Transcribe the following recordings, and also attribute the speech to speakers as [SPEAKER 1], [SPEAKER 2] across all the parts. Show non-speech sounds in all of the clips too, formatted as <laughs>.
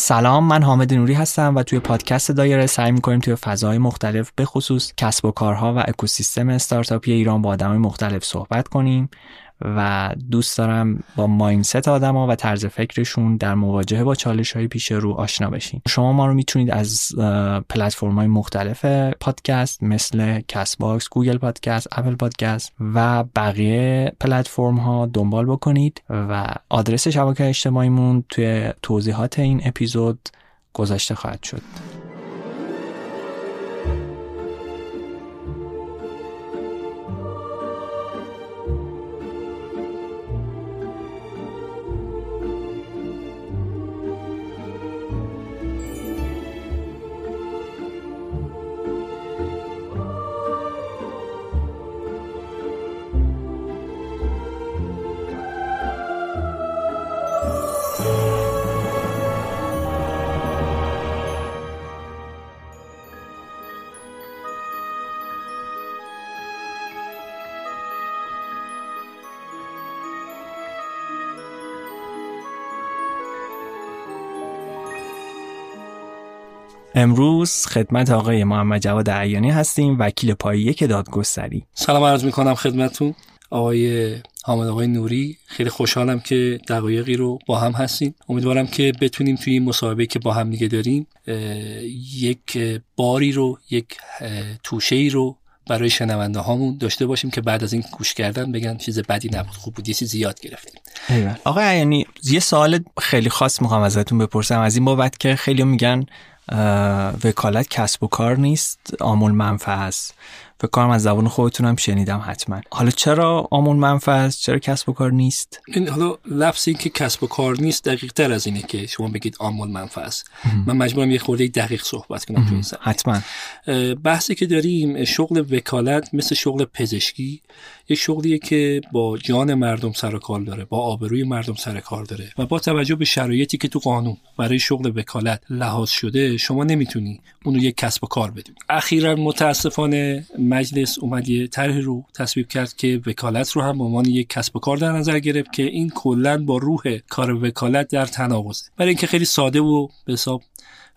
[SPEAKER 1] سلام من حامد نوری هستم و توی پادکست دایره سعی می‌کنیم توی فضای مختلف به خصوص کسب و کارها و اکوسیستم استارتاپی ایران با آدمای مختلف صحبت کنیم. و دوست دارم با mindset آدما و طرز فکرشون در مواجهه با چالش های پیش رو آشنا بشین شما ما رو می‌تونید از پلتفرم های مختلف پادکست مثل Castbox، Google Podcast، Apple Podcast و بقیه پلتفرم ها دنبال بکنید و آدرس شبکه اجتماعیمون توی توضیحات این اپیزود گذاشته خواهد شد. امروز خدمت آقای محمد جواد عیانی هستیم وکیل پای یک دادگستری.
[SPEAKER 2] سلام عرض می کنم خدمتتون. آقای حامد آقای نوری خیلی خوشحالم که دقایقی رو با هم هستیم. امیدوارم که بتونیم توی این مصاحبه که با هم دیگه داریم یک باری رو یک توشه ای رو برای شنونده هامون داشته باشیم که بعد از این گوش کردن بگن چیز بدی نبود خوب بود یه چیزی یاد گرفتیم.
[SPEAKER 1] آقای یعنی یه سوال خیلی خاص می‌خوام ازتون بپرسم. از این بابت که خیلی میگن وکالت کسب و کار نیست آمول منفع است. فکر کنم از زبان خودتون هم شنیدم حتما. حالا چرا آمول منفع است چرا کسب و کار نیست؟
[SPEAKER 2] این حالا لفظی که کسب و کار نیست دقیق تر از اینه که شما بگید آمول منفع است من مجبورم یه خورده دقیق صحبت کنم تو این
[SPEAKER 1] حتما.
[SPEAKER 2] بحثی که داریم شغل وکالت مثل شغل پزشکی یه شغلیه که با جان مردم سر کار داره با آبروی مردم سر کار داره و با توجه به شرایطی که تو قانون برای شغل وکالت لحاظ شده شما نمی‌تونی اونو یک کسب و کار بدونی. اخیرا متاسفانه مجلس اومد یه طرح رو تصویب کرد که وکالت رو هم به عنوان یک کسب و کار در نظر گرفت که این کلا با روح کار وکالت در تناقضه. برای اینکه خیلی ساده و به حساب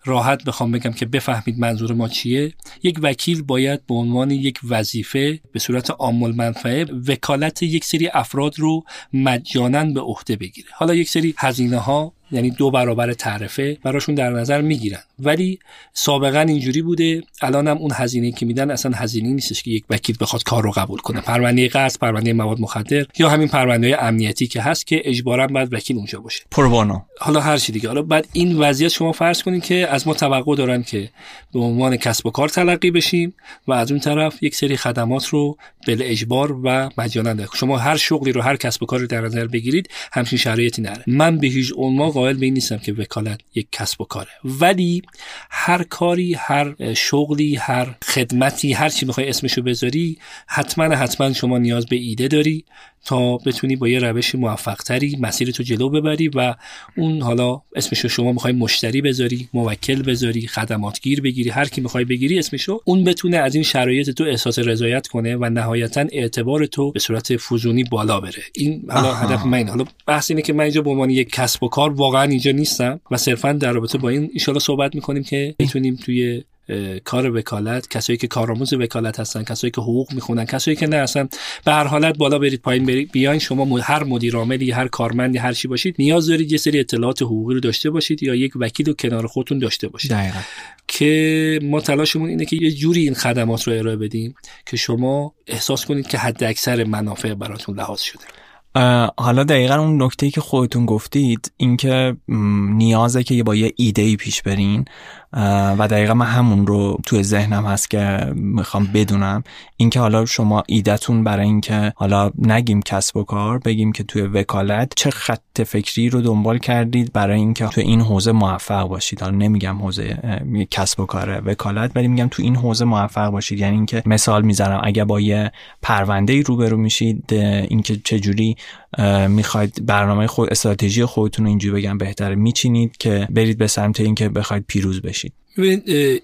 [SPEAKER 2] راحت بخوام بگم که بفهمید منظور ما چیه یک وکیل باید به عنوان یک وظیفه به صورت عامل منفعه وکالت یک سری افراد رو مجانا به عهده بگیره. حالا یک سری هزینه ها یعنی دو برابر تعرفه براشون در نظر می‌گیرن. ولی سابقا اینجوری بوده الانم اون هزینه که میدن اصلا هزینه نیستش که یک وکیل بخواد کار رو قبول کنه. پرونده قرض پرونده مواد مخدر یا همین پرونده امنیتی که هست که اجبارا باید وکیل اونجا باشه.
[SPEAKER 1] پروانو
[SPEAKER 2] حالا هر چی دیگه. حالا بعد این وضعیت شما فرض کنید که از ما توقع دارن که به عنوان کسب و کار تلقی بشیم و از اون طرف یک سری خدمات رو بل اجبار و مجانا شما هر شغلی رو هر کسب و کاری در نظر بگیرید همچین شرایطی نره. من به هیچ عنوان قائل به این نیستم که وکالت یک کسب و کاره. ولی هر کاری هر شغلی هر خدمتی هر چی می‌خوای اسمشو بذاری حتما حتما شما نیاز به ایده داری. تا بتونی با یه روش موفق تری مسیر تو جلو ببری و اون حالا اسمشو شما می‌خوای مشتری بذاری موکل بذاری خدماتگیر بگیری هر کی می‌خوای بگیری اسمشو اون بتونه از این شرایط تو احساس رضایت کنه و نهایتا اعتبار تو به صورت فوزونی بالا بره. این حالا هدف من حالا بحث اینه که من اینجا به عنوان یک کسب و کار واقعا اینجا نیستم و صرفا در رابطه با این ان صحبت می‌کنیم که بتونیم توی کار وکالت کسایی که کارآموز وکالت هستن کسایی که حقوق می‌خونن کسایی که نه اصلا به هر حالت بالا برید پایین برید بیاین شما هر مدیر عاملی هر کارمندی هر چی باشید نیاز دارید یه سری اطلاعات حقوقی رو داشته باشید یا یک وکیل رو کنار خودتون داشته باشید.
[SPEAKER 1] دقیقا.
[SPEAKER 2] که ما تلاشمون اینه که یه جوری این خدمات رو ارائه بدیم که شما احساس کنید که حد اکثر منافع براتون لحاظ شده.
[SPEAKER 1] حالا دقیقا اون نکته که خودتون گفتید اینکه نیازه که با یه ایده ای پیش برین. و دقیقا من همون رو توی ذهنم هست که می‌خوام بدونم. اینکه حالا شما ایدهتون برای اینکه حالا نگیم کسب و کار بگیم که توی وکالت چه خط فکری رو دنبال کردید برای اینکه توی این حوزه موفق باشید. حالا نمیگم حوزه کسب و کار وکالت ولی میگم تو این حوزه موفق باشید. یعنی اینکه مثال می‌زنم اگه با یه پرونده ای روبرو میشید اینکه چه جوری می‌خواید برنامه خود استراتژی خودتون رو اینجوری بگم بهتره. میچینید که برید به سمت اینکه بخواید پیروز بشید.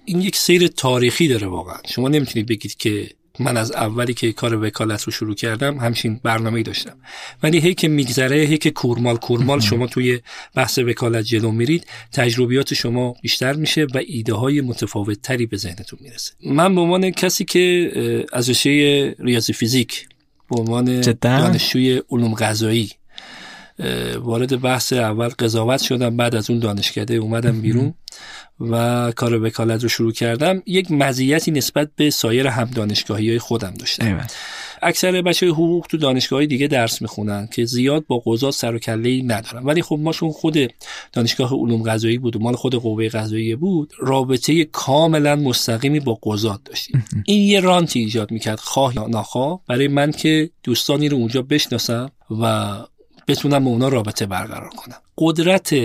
[SPEAKER 2] این یک سیر تاریخی داره واقعا. شما نمی‌تونید بگید که من از اولی که کار وکالت رو شروع کردم همچین برنامه داشتم. ولی هی که میگذره هی که کورمال کورمال شما توی بحث وکالت جلو میرید تجربیات شما بیشتر میشه و ایده های متفاوت تری به ذهنتون می‌رسه. من به عنوان کسی که از رشته ریاضی فیزیک به عنوان دانشجوی علوم غذایی. وارد بحث اول قضاوت شدم بعد از اون دانشکده اومدم بیرون و کار وکالت رو شروع کردم. یک مزیتی نسبت به سایر هم دانشگاهی های خودم داشتم. اکثر بچه حقوق تو دانشگاه دیگه درس می‌خونن که زیاد با قضات سر و کله ای ندارن. ولی خب ماشون خود دانشگاه علوم قضایی بود و مال خود قوه قضایی بود رابطه کاملا مستقیمی با قضات داشتیم. این یه رانتی ایجاد می‌کرد خواه یا ناخواه. برای من که دوستانی رو اونجا بشناسم و بتونم با اونا رابطه برقرار کنم. قدرت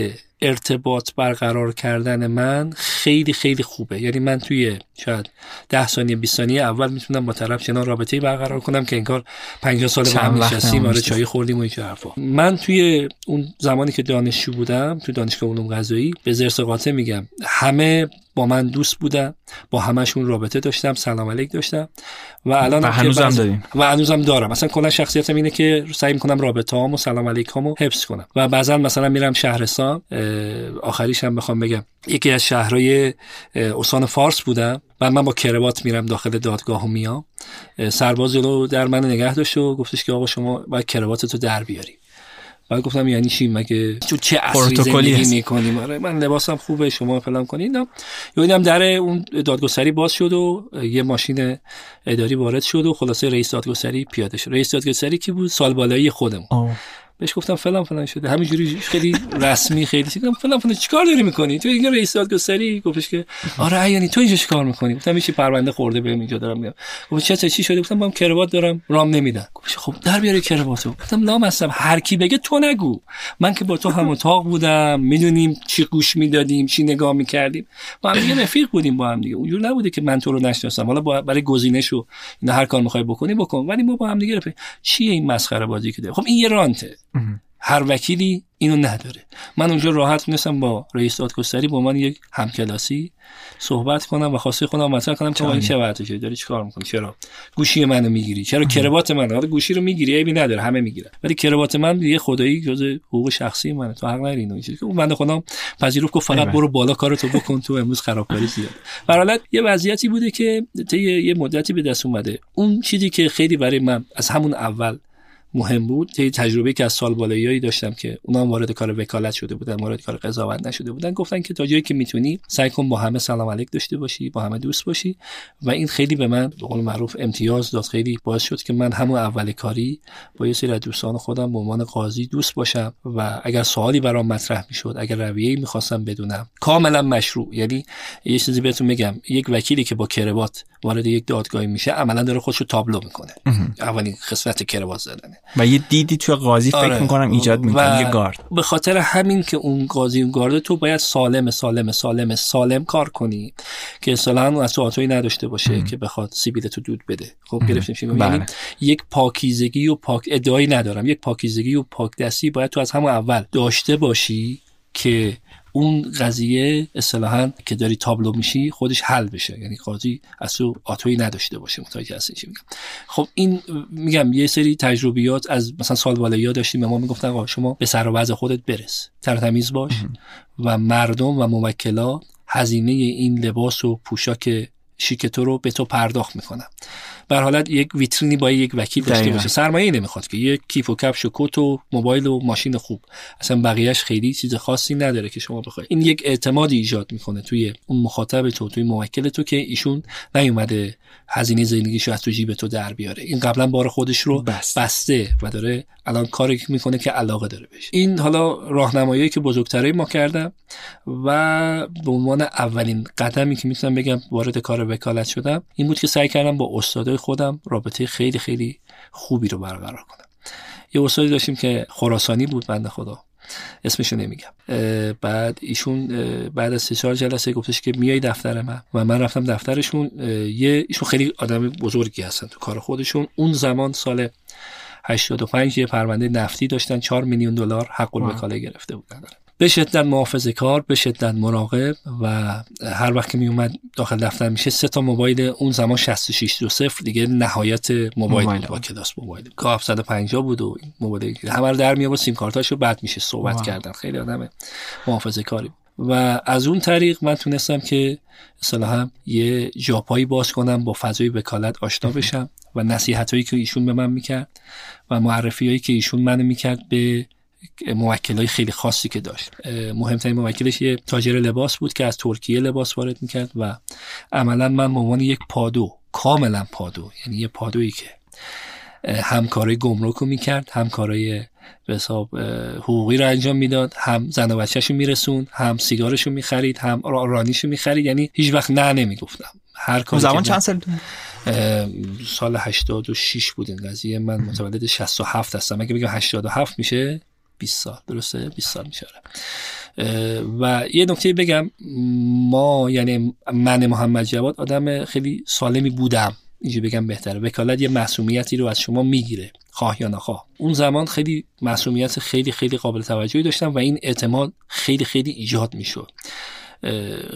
[SPEAKER 2] ارتباط برقرار کردن من خیلی خیلی خوبه. یعنی من توی شاید ده ثانیه 20 ثانیه اول می‌تونم با طرف چنان رابطه برقرار کنم که انگار 50 سال با هم نشستیم آره چای خوردیم و این حرفا. من توی اون زمانی که دانشجو بودم تو دانشگاه علوم غذایی به زرس قاطع میگم همه با من دوست بودن. با همشون رابطه داشتم سلام علیک داشتم. و الان
[SPEAKER 1] هنوزم داریم.
[SPEAKER 2] و هنوزم دارم. مثلا کلا شخصیتم اینه که سعی می‌کنم رابطه هامو سلام علیکامو حفظ کنم. و بعضا مثلا میرم شهرستان آخریش هم بخوام بگم. یکی از شهرهای استان فارس بودم. و من با کروات میرم داخل دادگاه و میام. سرباز رو در من نگه داشت و گفتش که آقا شما باید کروات تو در بیاری. بعد گفتم یعنی چی؟ مگه تو چه اصلی زندگی می‌کنیم؟ آره من لباسم خوبه شما فلان کنین. یعنی در اون دادگستری باز شد و یه ماشین اداری وارد شد و خلاصه رئیس دادگستری پیاده شد. رئیس دادگستری کی بود؟ سال بالایی خودمون بهش گفتم فلان فلان شده. همینجوری خیلی رسمی خیلی گفتم فلان فلان چیکار داری می‌کنی؟ تو اینجا رئیس دادگستری گفتش که آره یعنی تو اینجا چیکار می‌کنی؟ گفتم میشه پرونده خورده بهم اینجا دارم میام گفت چه چی شده؟ گفتم من کروات دارم رام نمیدم گفت خب در بیاره کرواتو. گفتم لام هستم. هر کی بگه تو نگو. من که با تو هم اتاق بودم. می‌دونیم چی گوش می‌دادیم چی نگاه می‌کردیم. با هم دیگه رفیق بودیم با هم دیگه. اونجور نبوده که من تو رو نشناسم. حالا برای گزینش و هر کار می‌خوای بکنی بکن. ولی ما با هم دیگه رفیق چیه این مسخره بازی که خب این یه رانته. هر وکیلی اینو نداره. من اونجا راحت میستم با رئیس دادگستری با من یک همکلاسی صحبت کنم و خواسته خودم مطرح کنم که این چه وضعشه داری؟ چیکار می‌کنی؟ چرا؟ گوشی منو می‌گیری. چرا کروات من حالا گوشی رو می‌گیری عیبی نداره همه می‌گیرن. ولی کروات من یه خدایی جز حقوق شخصی منه. تو حق نداری اینو که اون بنده خودم پذیرفت گفت فقط برو بالا کارتو بکن تو امروز خرابکاری زیاد. برحالت یه وضعیتی بوده که طی یه مدتی به دست اومده. اون چیزی که خیلی برای من از همون اول مهم بود طی تجربه که از سال بالایی داشتم که اونا وارد کار وکالت شده بودن وارد کار قضاوت نشده بودن گفتن که تا جایی که می‌تونی سعی کن با همه سلام علیک داشته باشی با همه دوست باشی. و این خیلی به من به قول معروف امتیاز داد. خیلی باعث شد که من همون اول کاری با یه سری از دوستان خودم به عنوان قاضی دوست باشم و اگر سوالی برام مطرح می‌شد اگر رویه‌ای می‌خواستم بدونم کاملا مشروع. یعنی یه چیزی بهتون میگم یک وکیلی که با کروات وارد یک دادگاهی میشه عملا داره خودشو تابلو می‌کنه. اولین خصلت کروات زدنه.
[SPEAKER 1] و یه دیدی تو قاضی فکر آره. می‌کنم ایجاد می‌کنه یه گارد.
[SPEAKER 2] به خاطر همین که اون قاضی اون گارد تو باید سالم سالم سالم سالم کار کنی که اصلا از تو نداشته باشه که بخواد سیبیل تو دود بده. خب گرفتیم یعنی یک پاکیزگی و پاک ادعایی ندارم. یک پاکیزگی و پاک دستی باید تو از همون اول داشته باشی که اون قضیه اصطلاحا که داری تابلو میشی خودش حل بشه. یعنی قاضی از تو آتوی نداشته باشه. متوجه هستی میگم. خب این میگم یه سری تجربیات از مثلا سال بالایی داشتیم به ما می‌گفتن آقا شما به سر و خودت برس. ترتمیز باش و مردم و موکلات هزینه این لباس و پوشاک شیک تو رو به تو پرداخت می‌کنن. بر حالت یک ویترینی با یک وکیل داشته باشه. سرمایه نمی‌خواد که. یک کیف و کفش و کت و موبایل و ماشین خوب. اصلا بقیهش خیلی چیز خاصی نداره که شما بخواید این یک اعتمادی ایجاد می‌کنه توی اون مخاطب تو توی موکل تو که ایشون نیومده هزینه زندگیشو از تو جیب تو در بیاره. این قبلا بار خودش رو بسته. و داره الان کاری می‌کنه که علاقه داره بشه این حالا راهنمایی که بزرگتره ما کردم و به عنوان اولین قدمی که می‌تونم بگم وارد کار وکالت شدم این بود که سعی کردم با خودم رابطه خیلی خیلی خوبی رو برقرار کنم. یه استادی داشتیم که خراسانی بود بنده خدا. اسمشو نمیگم. بعد ایشون بعد از سه چهار جلسه گفتش که میای دفتر من. و من رفتم دفترشون. یه ایشون خیلی آدم بزرگی هستن تو کار خودشون. اون زمان سال 85 یه پرونده نفتی داشتن. 4 میلیون دلار حق الوکاله گرفته بودن. به شدت محافظه کار به شدت مراقب و هر وقت که می اومد داخل دفتر میشه سه تا موبایل اون زمان 66 دو صفر دیگه نهایت موبایل, موبایل با کلاس موبایل. که 750 بود و موبایل همه رو در میآورد سیم کارتاشو بعد میشه صحبت کردن. خیلی آدم محافظه کاری. و از اون طریق من تونستم که اصطلاحا یه جاپایی باز کنم با فضای وکالت آشنا بشم و نصیحت هایی که ایشون به من می‌کرد و معرفی هایی که ایشون منو می‌کرد به موکل های خیلی خاصی که داشت. مهمترین موکلش یه تاجر لباس بود که از ترکیه لباس وارد می‌کرد و عملا من به عنوان یک پادو کاملا پادو یعنی یه پادویی که هم کارای گمرک رو می‌کرد هم کارای به حساب حقوقی رو انجام می‌داد هم زن و بچه‌شو میرسوند هم سیگارشو می‌خرید هم رانیشو می‌خرید یعنی هیچ وقت نه نمی‌گفتم.
[SPEAKER 1] هر کاری زمان چند سال
[SPEAKER 2] سال 86 بود این قضیه. من متولد 67 هستم. اگه بگم 87 میشه؟ 20 سال. درسته؟ 20 سال میشه و یه نکته بگم ما یعنی من محمد جواد آدم خیلی سالمی بودم. اینجوری بگم بهتره. وکالت یه مسئولیتی رو از شما می‌گیره. خواه یا نخواه. اون زمان خیلی مسئولیت خیلی خیلی قابل توجهی داشتم و این اعتماد خیلی خیلی ایجاد می‌شد.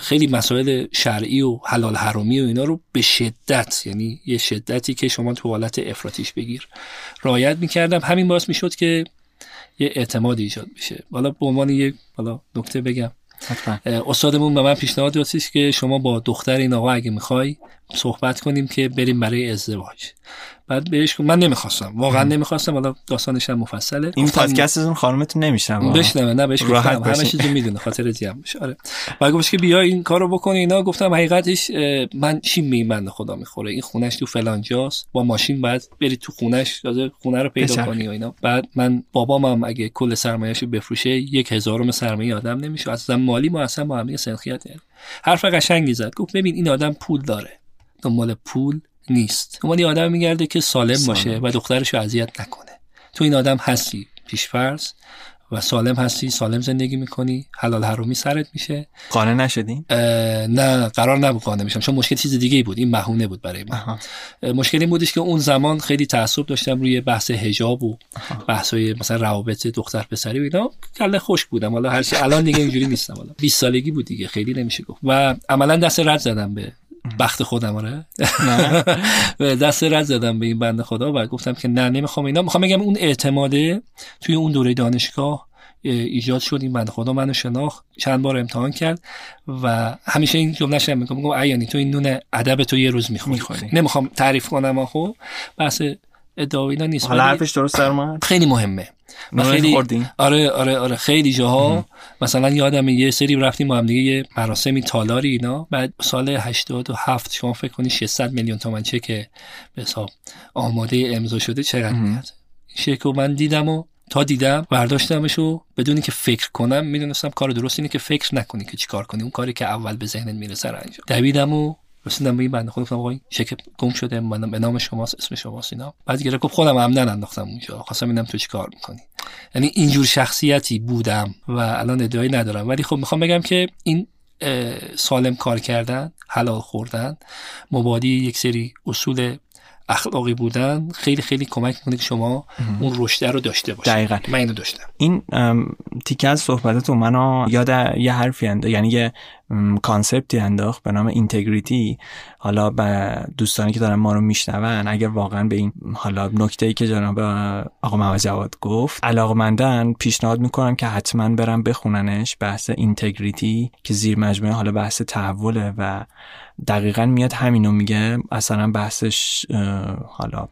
[SPEAKER 2] خیلی مسائل شرعی و حلال حرامی و اینا رو به شدت یعنی یه شدتی که شما تو حالت افراتیش بگیر. رایت می‌کردم. همین باعث می‌شد که یه اعتماد ایجاد بشه حالا به عنوان یه حالا نکته بگم. استادمون به من پیشنهاد داد که شما با دختر این آقا اگه می‌خوای صحبت کنیم که بریم برای ازدواج. بعد بهش من نمی‌خواستم. واقعا نمی‌خواستم. حالا داستانش هم مفصله.
[SPEAKER 1] این پادکست از اون خانمتون نمیشم
[SPEAKER 2] بشنوه نه بهش گفتم. همه چیزو می‌دونه خاطر جمع بشه آره. بعد گفتش که بیا این کارو بکن اینا. گفتم حقیقتش من چی می من خدا می‌خوره؟ این خونش تو فلان جاست. با ماشین بعد بری تو خونش تازه خونه رو پیدا کنی و اینا. بعد من بابام هم اگه کل سرمایه‌شو بفروشه یک هزارم سرمایه آدم نمیشه. اصلا مالی ما اصلا با هم سنخیت حرف قشنگی زد. گفت ببین این آدم پول داره. دنبال پول نیست. اما یه آدم میگرده که سالم, باشه و دخترش رو اذیت نکنه. تو این آدم هستی پیشفرض. و سالم هستی سالم زندگی می‌کنی حلال حرومی سرت میشه.
[SPEAKER 1] قانع نشدین
[SPEAKER 2] نه قرار نبود قانع میشم چون مشکل چیز دیگه بود. این بهونه بود برای من. مشکل این بودش که اون زمان خیلی تعصب داشتم روی بحث حجاب و بحثای مثلا روابط دختر پسری و اینا. کله خوش بودم. حالا هرچی الان دیگه اینجوری نیستم. حالا 20 سالگی بود دیگه. خیلی نمیشه گفت. و عملا دست رد زدم به بخت خودم آره <laughs> دست رد زدم به این بنده خدا و گفتم که نه نمی‌خوام اینا. می‌خوام بگم اون اعتماده توی اون دوره دانشگاه ایجاد شد. این بنده خدا منو شناخت چند بار امتحان کرد و همیشه این جمله شم میگم میگم ایانی تو این نون ادب تو یه روز می‌خوری نمی‌خوام تعریف کنم خب بحث ادعایی نیست.
[SPEAKER 1] حالا حرفش درست در
[SPEAKER 2] خیلی مهمه. و خیلی آره آره آره. خیلی جاها مثلا یادم یه سری رفتیم با هم دیگه یه مراسمی تالاری اینا. بعد سال 87 شما فکر کنی 600 میلیون تومن چه که به حساب آماده امضا شده چقدر میاد شکو من دیدم و تا دیدم برداشتمش و بدونی که فکر کنم می‌دونستم کار درست اینه که فکر نکنی که چیکار کنی. اون کاری که اول به ذهنت می‌رسه انجام. دویدم و رسیدم به این بنده. خدا گفتم آقای شک گم شده. من به نام شماست اسم شماست اینا. بعد گره گفت خودم عمدن انداختم اونجا. خواستم ببینم تو چیکار می‌کنی. یعنی اینجور شخصیتی بودم و الان ادعایی ندارم. ولی خب می‌خوام بگم که این سالم کار کردن حلال خوردن مبادی یک سری اصول اخلاقی بودن خیلی خیلی کمک می‌کنه که شما اون رشد رو داشته باشید
[SPEAKER 1] دقیقا.
[SPEAKER 2] من اینو داشتم.
[SPEAKER 1] این تیکه از صحبتتون منو یاد یه حرفی انده یعنی یه concept ی انداخت به نام integrity. حالا به دوستانی که دارن ما رو میشنون اگر واقعا به این حالا نکته ای که جناب آقا محمد جواد گفت علاقمندن پیشنهاد می‌کنم که حتما برن بخوننش بحث integrity که زیر مجموعه حالا بحث تحوله و دقیقا میاد همینو میگه. اصلا بحثش حالا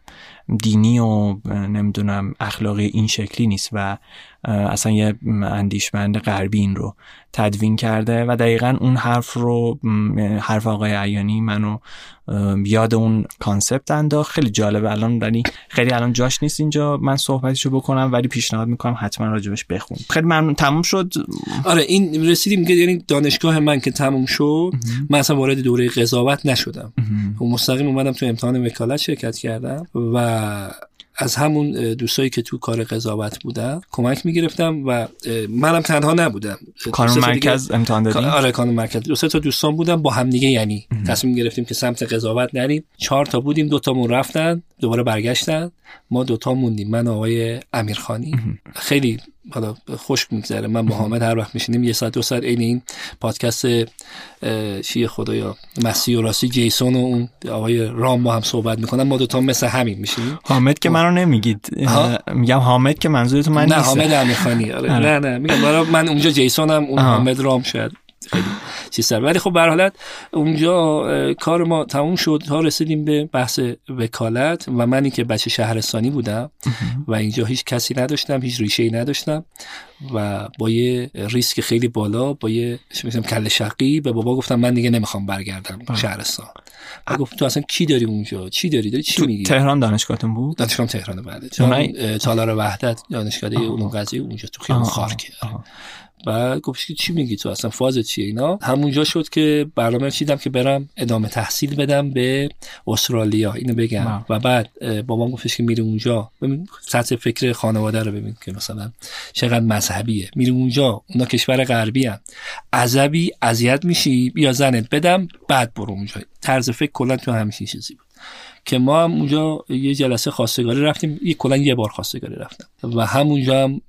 [SPEAKER 1] دینی و نمی‌دونم اخلاقی این شکلی نیست و اصلا یه اندیشمند غربی این رو تدوین کرده و دقیقا اون حرف رو حرف آقای عیانی منو یاد اون کانسپت انداخت. خیلی جالبه. الان ولی خیلی الان جاش نیست اینجا من صحبتشو بکنم ولی پیشنهاد می‌کنم حتما راجبش بخون. خیلی ممنون. تموم شد؟
[SPEAKER 2] آره این رسیدیم که یعنی دانشگاه من که تموم شد من اصلا وارد دوره قضاوت نشدم. و مستقیم اومدم تو امتحان وکالت شرکت کردم و از همون دوستایی که تو کار قضاوت بودن کمک می‌گرفتم و منم تنها نبودم.
[SPEAKER 1] کانون مرکز امتحان دادیم
[SPEAKER 2] آره کانون مرکز. دو سه تا دوستان بودم با هم دیگه یعنی تصمیم گرفتیم که سمت قضاوت نریم. چهار تا بودیم دو تامون رفتن دوباره برگشتن. ما دوتا موندیم من آقای امیرخانی. خیلی حالا خوش میگذره. من با حامد هر وقت میشینیم یه ساعت دو ساعت عین این پادکست چیه خدایا مسیح و راستی جیسون و اون آقای رام با هم صحبت می‌کنن. ما دو تا مثل همین میشیم
[SPEAKER 1] حامد که منو نمیگید. میگم حامد که منظورتون من
[SPEAKER 2] نه حامد امیرخانی آره. نه نه. میگم من اونجا جیسونم اون حامد رام شاید. خیلی ولی خب به حالت اونجا کار ما تموم شد. تا رسیدیم به بحث وکالت و منی که بچه شهرستانی بودم و اینجا هیچ کسی نداشتم هیچ ریشه ای نداشتم و با یه ریسک خیلی بالا با یه مثلا کل شقی به بابا گفتم من دیگه نمی‌خوام برگردم شهرستان. و گفت تو اصلا کی داری اونجا؟ چی داری؟ داری چی میگی؟
[SPEAKER 1] تهران دانشگاهتون بود؟
[SPEAKER 2] دانشگاه تهران بعد چون تالار وحدت دانشگاه علوم قضایی اونجا تو خیابون خارکه بعد گفت چی میگی تو اصلا فاز چیه اینا؟ همونجا شد که برنامه چیدم که برم ادامه تحصیل بدم به استرالیا اینو بگم. و بعد بابام گفتش که میره اونجا. ببین سطح فکر خانواده رو ببین که مثلا چقدر مذهبیه. میره اونجا اونا کشور غربی هم عذبی اذیت میشی بیا زنت بدم بعد برو اونجا. طرز فکر کلا تو همین چیزی بود. که ما هم اونجا یه جلسه خواستگاری رفتیم. یه کلا یه بار خواستگاری رفتم. و همونجا هم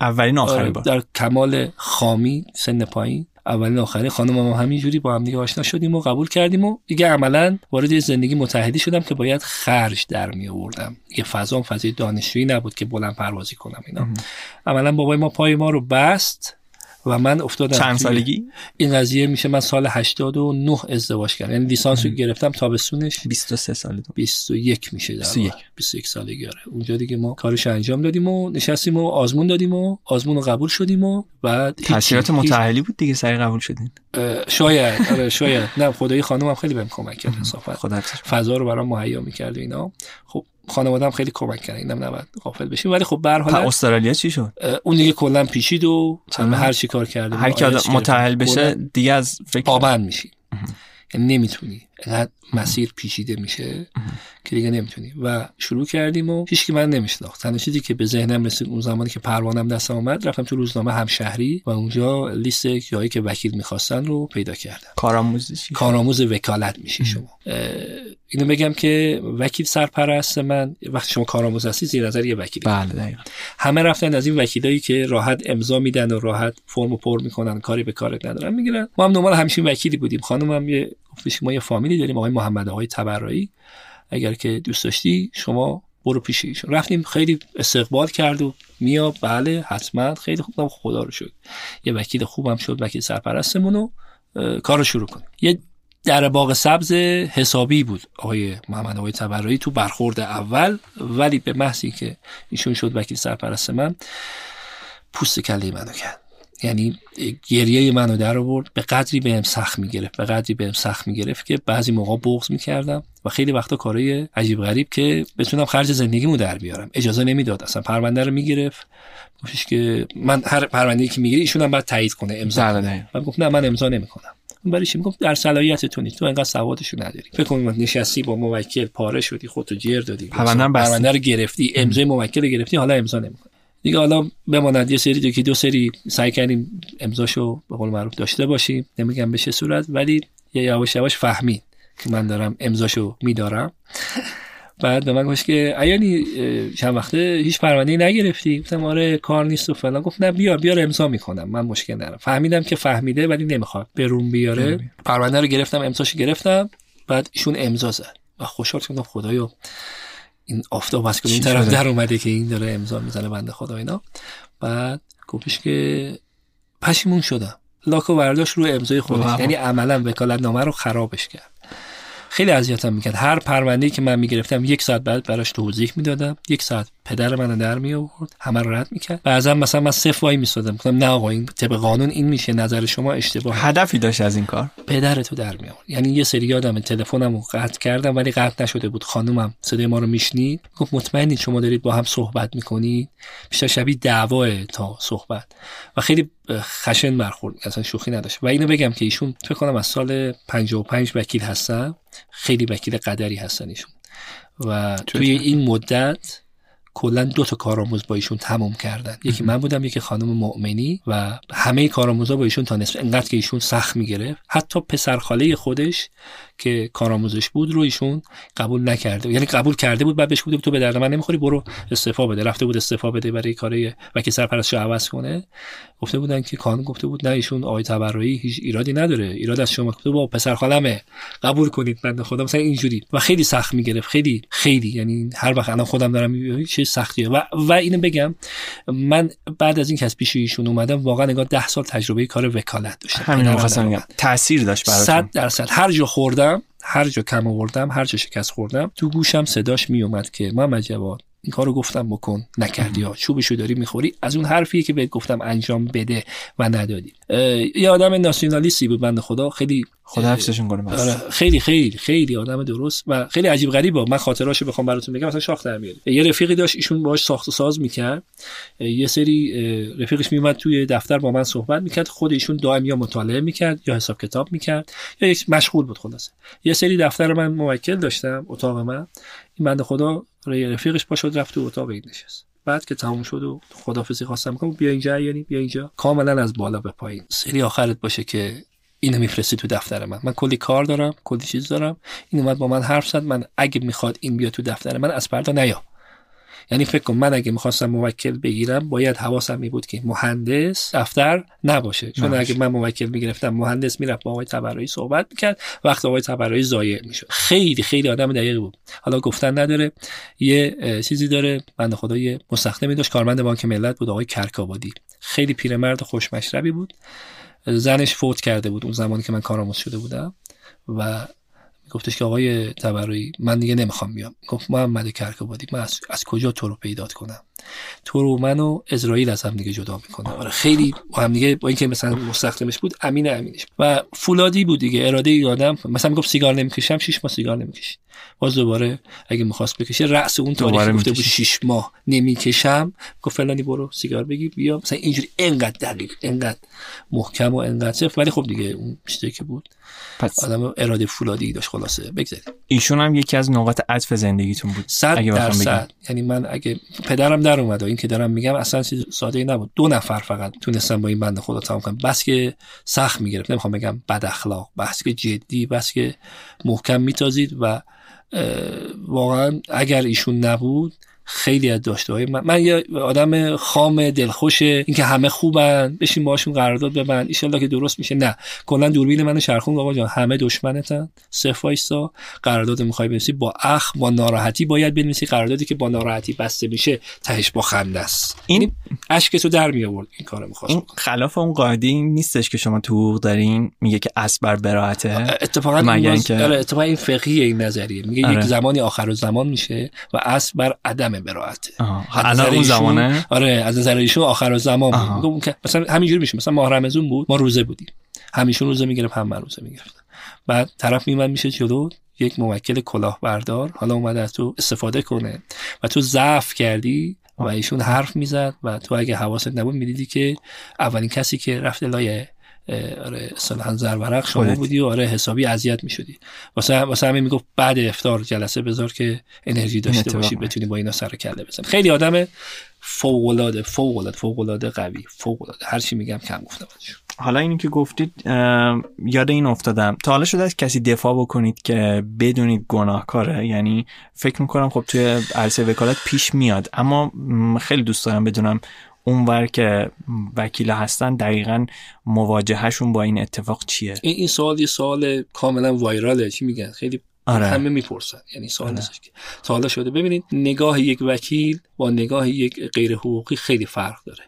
[SPEAKER 1] اولین آخرین بار.
[SPEAKER 2] در کمال خامی سن پایین. اولین آخرین خانم هم همینجوری با هم دیگه آشنا شدیم و قبول کردیم و دیگه عملا وارد زندگی متحدی شدم که باید خرج در می آوردم. یه فضا فضای دانشجویی نبود که بلند پروازی کنم اینا. عملا بابای ما پای ما رو بست. و من افتادم
[SPEAKER 1] چند سالگی؟
[SPEAKER 2] این قضیه میشه من سال 89 ازدواج کردم. یعنی لیسانس رو گرفتم تابستونش
[SPEAKER 1] 23 سال
[SPEAKER 2] 21 میشه در 21 21 سالگی آره. اونجا دیگه ما کارش انجام دادیم و نشستیم و آزمون دادیم و آزمون رو قبول شدیم و بعد
[SPEAKER 1] تاثیرات متأهلی بود دیگه سری قبول شدین؟
[SPEAKER 2] شاید. آره شاید. نه خدای خانومم خیلی بهم کمک کرد انصافا. فضا رو برام مهیا می‌کرد اینا. خب خانواده‌ام خیلی کمک کردن اینم نباید غافل بشیم. ولی خب به هر حال
[SPEAKER 1] استرالیا چی شد؟
[SPEAKER 2] اون دیگه کلا پیچید و هر چی کار کرده
[SPEAKER 1] هر کی متأهل بشه دیگه از
[SPEAKER 2] فکر پابند میشی. یعنی نمی‌تونی. اینقدر مسیر پیچیده میشه که دیگه نمی‌تونی و شروع کردیم و هیچ من نمیشناخت. تنها چیزی که به ذهنم رسید اون زمانی که پروانم دستم اومد رفتم تو روزنامه همشهری و اونجا لیست جایی که وکیل می‌خواستن رو پیدا کردم.
[SPEAKER 1] کارآموزی
[SPEAKER 2] کارآموز وکالت میشی شما. اینو بگم که وکیل سرپرست من وقتی شما کارآموز هستی زیر نظر یه وکیل
[SPEAKER 1] بله دقیقا.
[SPEAKER 2] همه رفتن از این وکیلایی که راحت امضا میدن و راحت فرم پر می‌کنن کاری به کارت ندارن می‌گیرن. ما هم دنبال همچین وکیلی بودیم. خانمم یه ما یه فامیلی داریم آقای محمد آقای تبرایی. اگر که دوست داشتی شما برو پیش ایشون. رفتیم خیلی استقبال کرد و میا بله حتما. خیلی خوب خدا رو شد یه وکیل خوبم شد وکیل سرپرستمون و کار رو شروع کنیم. یه در باغ سبز حسابی بود آقای محمد آقای تبرایی تو برخورد اول. ولی به محضی که ایشون شد وکیل سرپرست من پوست کله منو کرد. یعنی گریه منو در آورد. به قدری بهم سخت می‌گرفت به قدری بهم سخت می‌گرفت که بعضی موقع بغض می‌کردم و خیلی وقتا کارهای عجیب غریب که بتونم خرج زندگیمو در بیارم. اجازه نمی‌داد اصلا پرونده رو می‌گرفت. گفتش که من هر پرونده که می‌گیری ایشون هم باید تایید کنه امضا
[SPEAKER 1] بله، کنه.
[SPEAKER 2] من گفت نه من امضا نمی‌کنم. برای چی؟ میگم در صلاحیت تو نیست تو انقدر سوادشو نداری. فکر کن نشستی با موکل پاره شدی خودتو جر دادی. پرونده رو گرفتی امضای موکل گرفتی حالا امضا نمی‌کنی. دیگه حالا بماند. یه سری که دو سری سعی کردیم امضاشو به قول معروف داشته باشیم. نمیگم به چه صورت ولی یه یواش یواش فهمید که من دارم امضاشو میدارم. <laughs> بعد به من گفت که ایانی چند وقته هیچ پرونده نگرفتی؟ گفتم آره کار نیست و فلان. گفت نه بیار بیار امضا می‌کنم. من مشکل ندارم. فهمیدم که فهمیده ولی نمی‌خواد. برون بیاره. پرونده رو گرفتم امضاشو گرفتم. بعد ایشون امضا زد. و خوشحال شدم. خدایا. این آفتاب از این طرف در اومده که این داره امضا می‌زنه بنده خدا اینا. بعد گفتش که پشیمون شدم. لاکو برداشت رو امضای خودش. یعنی عملا وکالت نامه رو خرابش کرد. خیلی اذیتم می‌کرد. هر پرونده‌ای که من می‌گرفتم یک ساعت بعد براش توضیح می‌دادم. یک ساعت پدر منو در می آورد همه رو رد می‌کرد. بعضا مثلا من صفر وای میسادم گفتم نه آقا این طبق قانون این میشه. نظر شما اشتباه.
[SPEAKER 1] هدفی داشت از این کار؟
[SPEAKER 2] پدرتو در می آورد یعنی یه سری یادم تلفنم رو قطع کردم ولی قطع نشده بود. خانومم صدای ما رو میشنید. گفت مطمئنید شما دارید با هم صحبت می‌کنید. بیشتر شبیه دعواه تا صحبت. و خیلی خشن برخورد. اصلا شوخی نداشت. و اینو بگم که ایشون فکر کنم از سال 55 وکیل هستن. خیلی وکیل قدری هستن ایشون. و توی این مدت کلا دو تا کارآموز با ایشون تموم کردن. یکی من بودم یکی خانم مؤمنی و همه کارآموزا با ایشون تا نصف انقدر که ایشون سخت می‌گرفت. حتی پسرخاله خودش که کارآموزش بود رو ایشون قبول نکرده یعنی قبول کرده بود بعد بهش گفته تو به درد من نمی‌خوری برو استعفا بده. رفته بود استعفا بده برای کاری و که سرپرستش عوض کنه. گفته بودن که کانون گفته بود نه ایشون آقای تبرایی هیچ ایرادی نداره. ایراد از شما. گفته با پسر خالمه. قبول کنید بنده خدا. مثلا اینجوری. و خیلی سخت می‌گرفت. خیلی خیلی. یعنی هر وقت الان خودم دارم چه سختیه. و و اینو بگم من بعد از این که از پیش ایشون اومدم واقعا انگار 10 سال تجربه کار وکالت داشتم.
[SPEAKER 1] همین تاثیر داشت براتون.
[SPEAKER 2] 100 درصد. هر جا خوردم هر جا کم آوردم هر جا شکست خوردم تو گوشم صداش میومد که محمد جواد این کارو گفتم بکن نکردی ها چوبشو داری می‌خوری؟ از اون حرفی که بهت گفتم انجام بده و ندادی. یه آدم ناسیونالیستی بود بنده خدا خیلی
[SPEAKER 1] خدا حفظشون کنه
[SPEAKER 2] آره خیلی خیلی خیلی آدم درست و خیلی عجیب غریبه. من خاطراشو بخوام براتون بگم مثلا شاخ در میاد یه رفیقی داشت ایشون باهاش ساخت و ساز می‌کرد. یه سری رفیقش میومد توی دفتر با من صحبت می‌کرد. خود ایشون دائم یا مطالعه می‌کرد یا حساب کتاب می‌کرد یا یک مشغول بود خلاصه. یه سری دفتر من موکل داشتم اتاق من. این بنده خدا رفیقش پاشد رفت تو اتاق این نشست. بعد که تموم شد و خدافظی خواستم کنم بیا اینجا یعنی بیا اینجا. کاملا از بالا به پایین. سری آخرت باشه که اینو میفرستی تو دفتر من. من کلی کار دارم کلی چیز دارم. این اومد با من حرف زد. من اگه می‌خواد این بیا تو دفتر من از پردا نیا. یعنی فکر کن من اگه می‌خواستم موکل بگیرم باید حواسم می بود که مهندس دفتر نباشه. چون اگه من موکل می‌گرفتم مهندس می‌رفت با آقای تبرایی صحبت می‌کرد. وقت آقای تبرایی ضایع می‌شد. خیلی خیلی آدم دقیقی بود. حالا گفتن نداره. یه چیزی داره. بنده خدا یه مستخدمی داشت. کارمند بانک ملت بود. آقای کرکابادی. خیلی پیرمرد خوشمشربی بود. زنش فوت کرده بود اون زمانی که من کارآموز شده بودم و گفتش که آقای تبرایی من دیگه نمی‌خوام بیام. گفت محمد کرکبادی من از, از کجا تو رو پیدا کنم؟ تو رو منو اسرائیل از هم دیگه جدا می‌کنه. آره خیلی با هم دیگه با اینکه مثلا مستخدمش بود امین امینش و فولادی بود دیگه اراده ای آدم. مثلا می‌گفت سیگار نمی‌کشم 6 ماه سیگار نمی‌کشید باز دوباره اگه می‌خواست بکشه رأس اون تاریخ گفته بود 6 ماه نمی‌کشم. گفت فلانی برو سیگار بگی بیا. مثلا اینجوری انقدر دقیق انقدر محکم و انقدر صرف. ولی خب دیگه اون چیزی که بود پس آدم اراده فولادی داشت. خلاصه بگذاریم.
[SPEAKER 1] ایشون هم یکی از نقاط عطف زندگیتون بود
[SPEAKER 2] 100 درصد. یعنی من اگه پدرم در اومد و این که دارم میگم اصلا چیز ساده ای نبود. دو نفر فقط تونستم با این بنده خدا تمام کنم بس که سخت می‌گرفت. نمی‌خوام بگم بد اخلاق بس که جدی بس که محکم میتازید و واقعا اگر ایشون نبود خیلی از داشته های من, من یه آدم خام دلخوش اینکه همه خوبن بشین باشون قرارداد ببند. ایشالله که درست میشه. نه. کلا دوربین منو شرخون آقا جان همه دشمنتن. صفر وایسا. قرارداد می‌خوای بنویسی. با اخ با ناراحتی باید بنویسی. قراردادی که با ناراحتی بسته میشه تهش با خنده است. این یعنی اشک تو در می آورد این کارو می‌خواست این
[SPEAKER 1] خلاف اون قاعده نیستش که شما تو حقوق دارین. میگه که اسبر براته
[SPEAKER 2] اتفاقا مگر اینکه آره اتفاقا این فقهی این نظریه. میگه آره. یک زمانی آخر زمان میشه و اسبر عدم براعته
[SPEAKER 1] الان اون زمانه؟
[SPEAKER 2] آره از نظر ایشون آخر زمان بود. که مثلا همینجوری میشه. مثلا ماه رمضان بود ما روزه بودیم. همیشون روزه می‌گرفت هم من روزه می‌گرفتم بعد طرف میمد میشه جلو یک موکل کلاهبردار حالا اومده از تو استفاده کنه. و تو ضعف کردی و ایشون حرف می‌زد و تو اگه حواست نبود می‌دیدی که اولین کسی که رفت لایه آره اصطلاحا زرورق شما بودی و آره حسابی اذیت می‌شدی. واسه واسه همین می‌گفت بعد افطار جلسه بذار که انرژی داشته باشی بتونی با اینا سر کله بزن خیلی آدم فوق العاده فوق العاده فوق العاده قوی فوق العاده هر چی میگم کم گفتم
[SPEAKER 1] حالا اینی که گفتید یاد این افتادم. تا حالا شده از کسی دفاع بکنید که بدونید گناهکاره. یعنی فکر می‌کنم خب توی عرصه وکالت پیش میاد. اما خیلی دوست دارم بدونم اونور که وکیل هستن دقیقا مواجههشون با این اتفاق چیه؟
[SPEAKER 2] این, این سوال یه سوال کاملا وایراله چی میگن؟ خیلی آره. همه می‌پرسن. یعنی سوال آره. که. حالا شده. ببینید نگاه یک وکیل با نگاه یک غیر حقوقی خیلی فرق داره.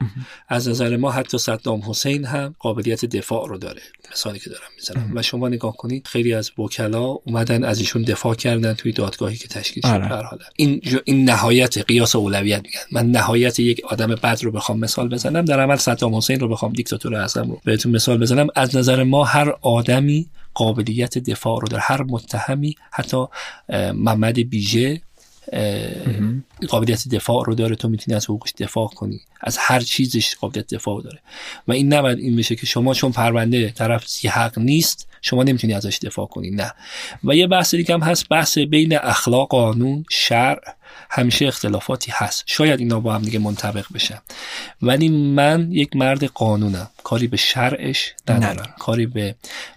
[SPEAKER 2] از نظر ما حتی صدام حسین هم قابلیت دفاع رو داره. مثالی که دارم می‌زنم. و شما نگاه کنید خیلی از وکلا اومدن از ایشون دفاع کردن توی دادگاهی که تشکیل شد. آره. این این نهایت قیاس اولویت میگن. من نهایت یک آدم بد رو بخوام مثال بزنم. در عمل صدام حسین رو بخوام دیکتاتور اعظم رو بهتون مثال بزنم. از نظر ما هر آدمی قابلیت دفاع رو در هر متهمی حتی محمد بیژه قابلیت دفاع رو داره. تو می‌تونی از حقوقش دفاع کنی. از هر چیزش قابلیت دفاع داره. و این نباید این بشه که شما چون پرونده طرف سی حق نیست شما نمی‌تونی ازش دفاع کنی. نه. و یه بحث دیگه هم هست بحث بین اخلاق قانون شرع. همیشه اختلافاتی هست. شاید اینا با هم دیگه منطبق بشن ولی من یک مرد قانونم. کاری به شرعش ندارم. کاری به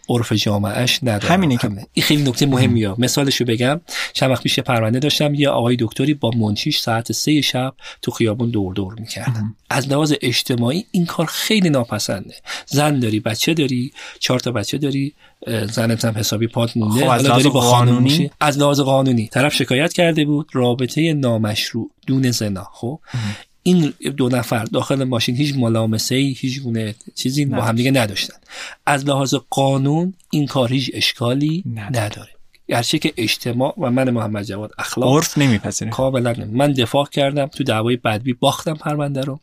[SPEAKER 2] عرف جامعهش ندارم.
[SPEAKER 1] همینه که
[SPEAKER 2] این خیلی نکته مهمیه مثالشو بگم. چند وقت پیش پرونده داشتم. یه آقای دکتری با منشیش ساعت سه شب تو خیابون دور دور می‌کردن از لحاظ اجتماعی این کار خیلی ناپسنده. زن داری بچه داری چهار تا بچه داری. زنت هم حسابی پات مونده.
[SPEAKER 1] خب از لحاظ قانونی؟
[SPEAKER 2] از لحاظ قانونی. طرف شکایت کرده بود رابطه نامشروع دون زنا. خب؟ این دو نفر داخل ماشین هیچ ملامسه ای هیچ گونه چیزی با هم دیگه نداشتن. از لحاظ قانون این کار هیچ اشکالی
[SPEAKER 1] نداره.
[SPEAKER 2] نداره. گرچه که اجتماع و من محمد جواد اخلاق
[SPEAKER 1] عرف نمیپذیره
[SPEAKER 2] کاملا. من دفاع کردم تو دعوای بدبی باختم پرونده رو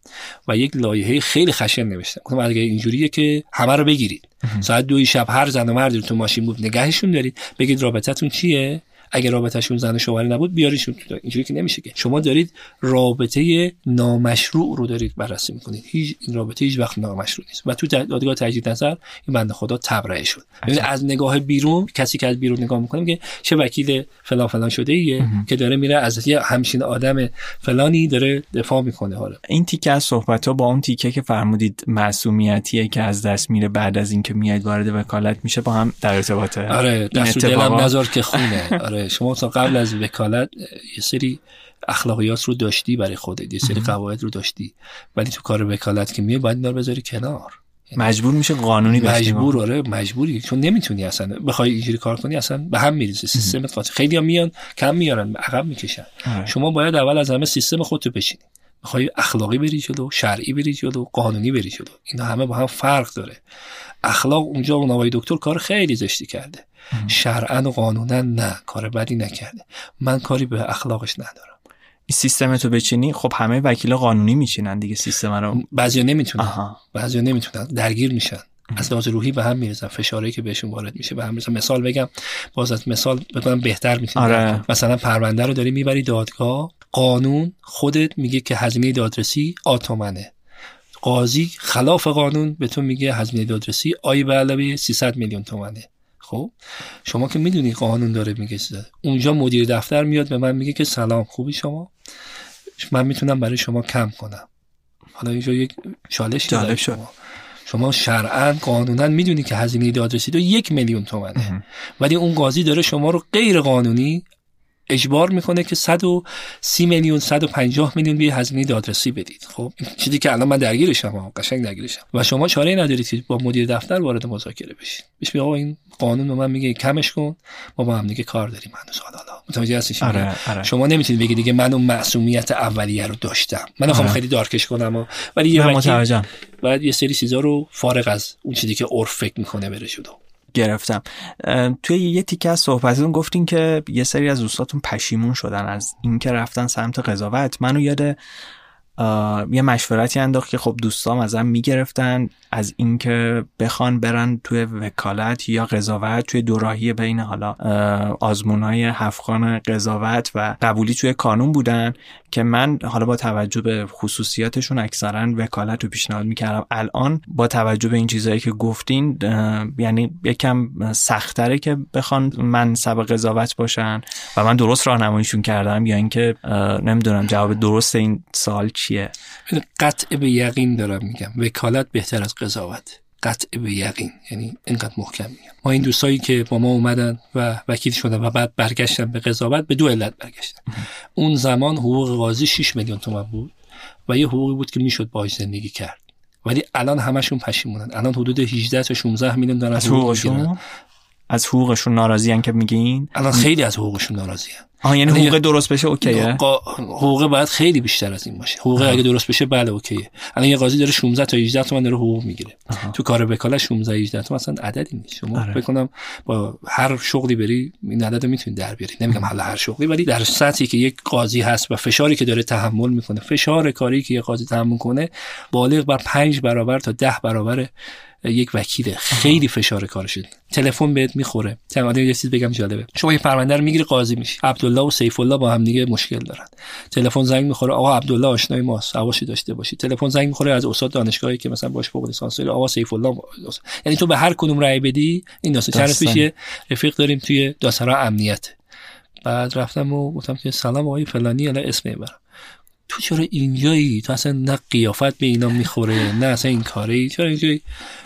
[SPEAKER 2] و یک لایحه خیلی خشن نوشتم. گفتم اگه اینجوریه که همه رو بگیرید. ساعت دوی شب هر زن و مردی تو ماشین بود نگهشون دارید. بگید رابطتون چیه؟ اگه رابطهشون زن و شوهری نبود بیاریشون تو اینجوری که نمیشه که. شما دارید رابطه نامشروع رو دارید بررسی می‌کنید. هیچ این رابطه هیچ وقت نامشروع نیست. و تو دادگاه تجدید نظر این بنده خدا تبرئه شد. یعنی از نگاه بیرون کسی که از بیرون نگاه می‌کنه میگه چه وکیل فلان فلان شده ایه که داره میره از یه همچین آدم فلانی داره دفاع می‌کنه. حالا
[SPEAKER 1] این تیکه از صحبت ها با اون تیکه که فرمودید معصومیتیه که از دست میره بعد از اینکه میاد وارد وکالت میشه با هم در ارتباطه.
[SPEAKER 2] آره دست؟ دلم نذار که خونه. آره. شما تا قبل از وکالت یه سری اخلاقیات رو داشتی برای خودت یه سری قواعد رو داشتی ولی تو کار وکالت که میای باید اینا رو بذاری کنار.
[SPEAKER 1] مجبور میشه قانونی
[SPEAKER 2] مجبور آره مجبوری. چون نمی‌تونی اصلا بخوای اینجوری کار کنی اصلا به هم میریزه سیستمت قاطی خیلی ها میان کم میارن عقب می‌کشن.
[SPEAKER 1] آره.
[SPEAKER 2] شما باید اول از همه سیستم خودتو بچینی می‌خوای اخلاقی بری جلو شرعی بری جلو قانونی بری جلو. اینا همه با هم فرق داره. اخلاق اونجا اون آقای دکتر کار خیلی زشتی کرده. شرعا و قانونا نه کار بدی نکرده. من کاری به اخلاقش ندارم.
[SPEAKER 1] این سیستم تو بچینی خب همه وکیل قانونی میچینن دیگه سیستم رو.
[SPEAKER 2] بعضیا نمی‌تونن. بعضیا نمی‌تونن. درگیر میشن. از لحاظ روحی به هم میرزن فشاری که بهشون وارد میشه به هم میرزن مثال بگم باز از مثال بکنم بهتر می‌تونی
[SPEAKER 1] آره.
[SPEAKER 2] مثلا پرونده رو داری می‌بری دادگاه قانون خودت میگه که هزینه دادرسی آتومنه. قاضی خلاف قانون به تو میگه هزینه دادرسی آی به علاوه 300 میلیون تومنه. خب؟ شما که می‌دونی قانون داره میگه 300. اونجا مدیر دفتر میاد به من میگه که سلام خوبی شما؟ من می‌تونم برای شما کم کنم. حالا اینجا یک چالش
[SPEAKER 1] جالب
[SPEAKER 2] داره. شما. شما شرعا قانونا می‌دونی که هزینه دادرسی تو یک میلیون تومنه. ولی اون قاضی داره شما رو غیر قانونی اجبار می‌کنه که 130 میلیون 150 میلیون به هزینه دادرسی بدید. خب چیزی که الان من درگیرشم ها، قشنگ درگیرشم و شما چاره ندارید که با مدیر دفتر وارد مذاکره بشید. بهش آقا این قانون به من میگه کمش کن. ما با هم دیگه کار داریم. هنوز حالا حالا متوجه هستی چی میگم؟
[SPEAKER 1] آره آره.
[SPEAKER 2] شما نمی‌تونید بگید دیگه من اون معصومیت اولیه رو داشتم. من
[SPEAKER 1] آره.
[SPEAKER 2] خیلی دارکش کنم. ولی یه وکیل
[SPEAKER 1] متوجهم.
[SPEAKER 2] باید یه سری چیزا رو فارغ از اون چیزی که عرف فکر می‌کنه بره جلو.
[SPEAKER 1] گرفتم. توی یه تیکه از صحبتتون گفتین که یه سری از دوستاتون پشیمون شدن از اینکه رفتن سمت قضاوت. منو یاد یه مشورتی انداخت که خب دوستام ازم می‌گرفتن از اینکه بخوان برن توی وکالت یا قضاوت توی دوراهی بین حالا آزمون های هفخان قضاوت و قبولی توی کانون بودن که من حالا با توجه به خصوصیاتشون اکثرا وکالت رو پیشنهاد می‌کردم. الان با توجه به این چیزهایی که گفتین یعنی یکم سختره که بخوان منصب قضاوت باشن و من درست راهنماییشون کردم یا اینکه نمی‌دونم جواب درست این سوال چیه؟
[SPEAKER 2] قطع به یقین دارم میگم. وکالت بهتر از قضاوت. قطع به یقین. یعنی اینقدر محکم میگم. ما این دوستایی که با ما اومدن و وکیل شدن و بعد برگشتن به قضاوت به دو علت برگشتن. اون زمان حقوق قاضی 6 میلیون تومن بود و یه حقوقی بود که می‌شد باهاش زندگی کرد. ولی الان همشون پشیمونن. الان حدود 18 تا 16 میلیون دارن
[SPEAKER 1] از. حقوقشون از حقوقشون ناراضیان که میگین؟
[SPEAKER 2] الان خیلی از حقوقشون ناراضی
[SPEAKER 1] آها یعنی
[SPEAKER 2] یعنی-
[SPEAKER 1] حقوق درست بشه اوکیه؟
[SPEAKER 2] حقوق باید خیلی بیشتر از این باشه. حقوق اگه درست بشه بله اوکیه. الان یه قاضی داره 16 تا 18 تومن داره حقوق می‌گیره. تو کار وکالت 16 18 تومن اصلا عددی نیست. شما
[SPEAKER 1] آره.
[SPEAKER 2] فکر کنم با هر شغلی بری این عدد رو می‌تونی در بیاری. نمیگم حالا هر شغلی ولی در سطحی که یک قاضی هست و فشاری که داره تحمل می‌کنه فشار کاری که یه قاضی تحمل کنه بالغ بر 5 برابر تا 10 برابر یک وکیل خیلی فشار کارش تلفن بهت می‌خوره. تمام یه چیز بگم جالبه. شما یه پرونده رو می‌گیری قاضی میشی. عبدالله و سیف الله با هم دیگه مشکل دارن. تلفن زنگ می‌خوره آقا عبدالله آشنای ماست حواشی داشته باشی تلفن زنگ می‌خوره از استاد دانشگاهی که مثلا باش فوق لیسانس آقا سیف الله یعنی تو به هر کدوم رأی بدی این داستان. چند پیش رفیق داریم توی داسرا امنیت. بعد رفتم و گفتم که سلام آقای فلانی الان اسم می‌برم تو چرا اینجایی؟ تو اصلا نه قیافت به اینا می‌خوره نه اصلا این کاری چرا اینجایی؟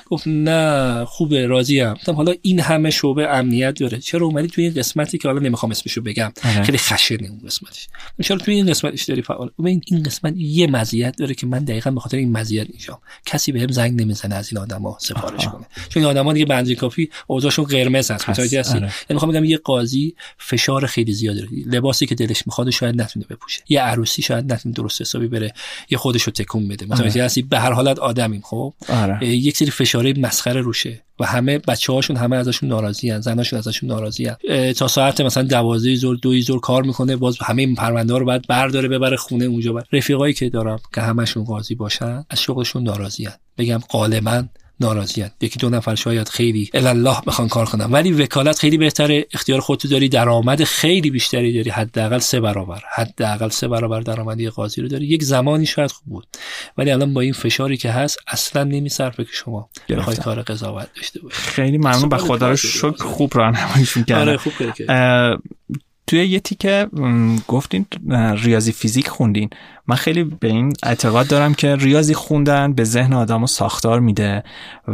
[SPEAKER 2] گفت نه خوبه راضیم. گفتم حالا این همه شعبه امنیت داره. چرا اومدی توی این قسمتی که حالا نمی‌خوام اسمشو بگم؟ آره. خیلی خشنه اون قسمتش. چرا توی این قسمتش داری فعال؟ این این قسمت یه مزیت داره که من دقیقا به خاطر این مزیت اینجام. کسی بهم زنگ نمی‌زنه از این آدما سفارش کنه. چون این آدما دیگه بنزین کافی اوضاعشون قرمز هست. متوجه هستی؟ آره. یعنی می‌خوام بگم یه قاضی فشار خیلی زیاد داره. لباسی که دلش می‌خواد شاید نتونه بپوشه. یه عروسی شاید نتونه درست حسابی بره یه خودشو تکون بده. متوجه آره. هستی؟ به هر حالت آدمیم خب؟ یک سری فشار مسخره روشه و همه بچه هاشون همه ازشون ناراضی هن. زناشون ازشون ناراضی هن. تا ساعت مثلا دوازده زور دوی زور کار می‌کنه باز همه این پرونده رو بعد برداره ببره خونه اونجا بر رفیقایی که دارم که همشون قاضی باشن از شغلشون ناراضی هن. بگم قالما ناراضیان یکی دو نفر شاید خیلی الله بخوان کار کنن. ولی وکالت خیلی بهتره اختیار خودت داری درآمد خیلی بیشتری داری حداقل سه برابر. حداقل سه برابر درآمدی قاضی رو داری. یک زمانی شاید خوب بود. ولی الان با این فشاری که هست اصلا نمیصرفه که شما بخوای کار قضاوت داشته باشی.
[SPEAKER 1] خیلی ممنون. به خدا رو شکر خوب راهنماییشون کردن.
[SPEAKER 2] آره خوب
[SPEAKER 1] توی یه تیکه گفتین ریاضی فیزیک خوندین. من خیلی به این اعتقاد دارم که ریاضی خوندن به ذهن آدم ساختار میده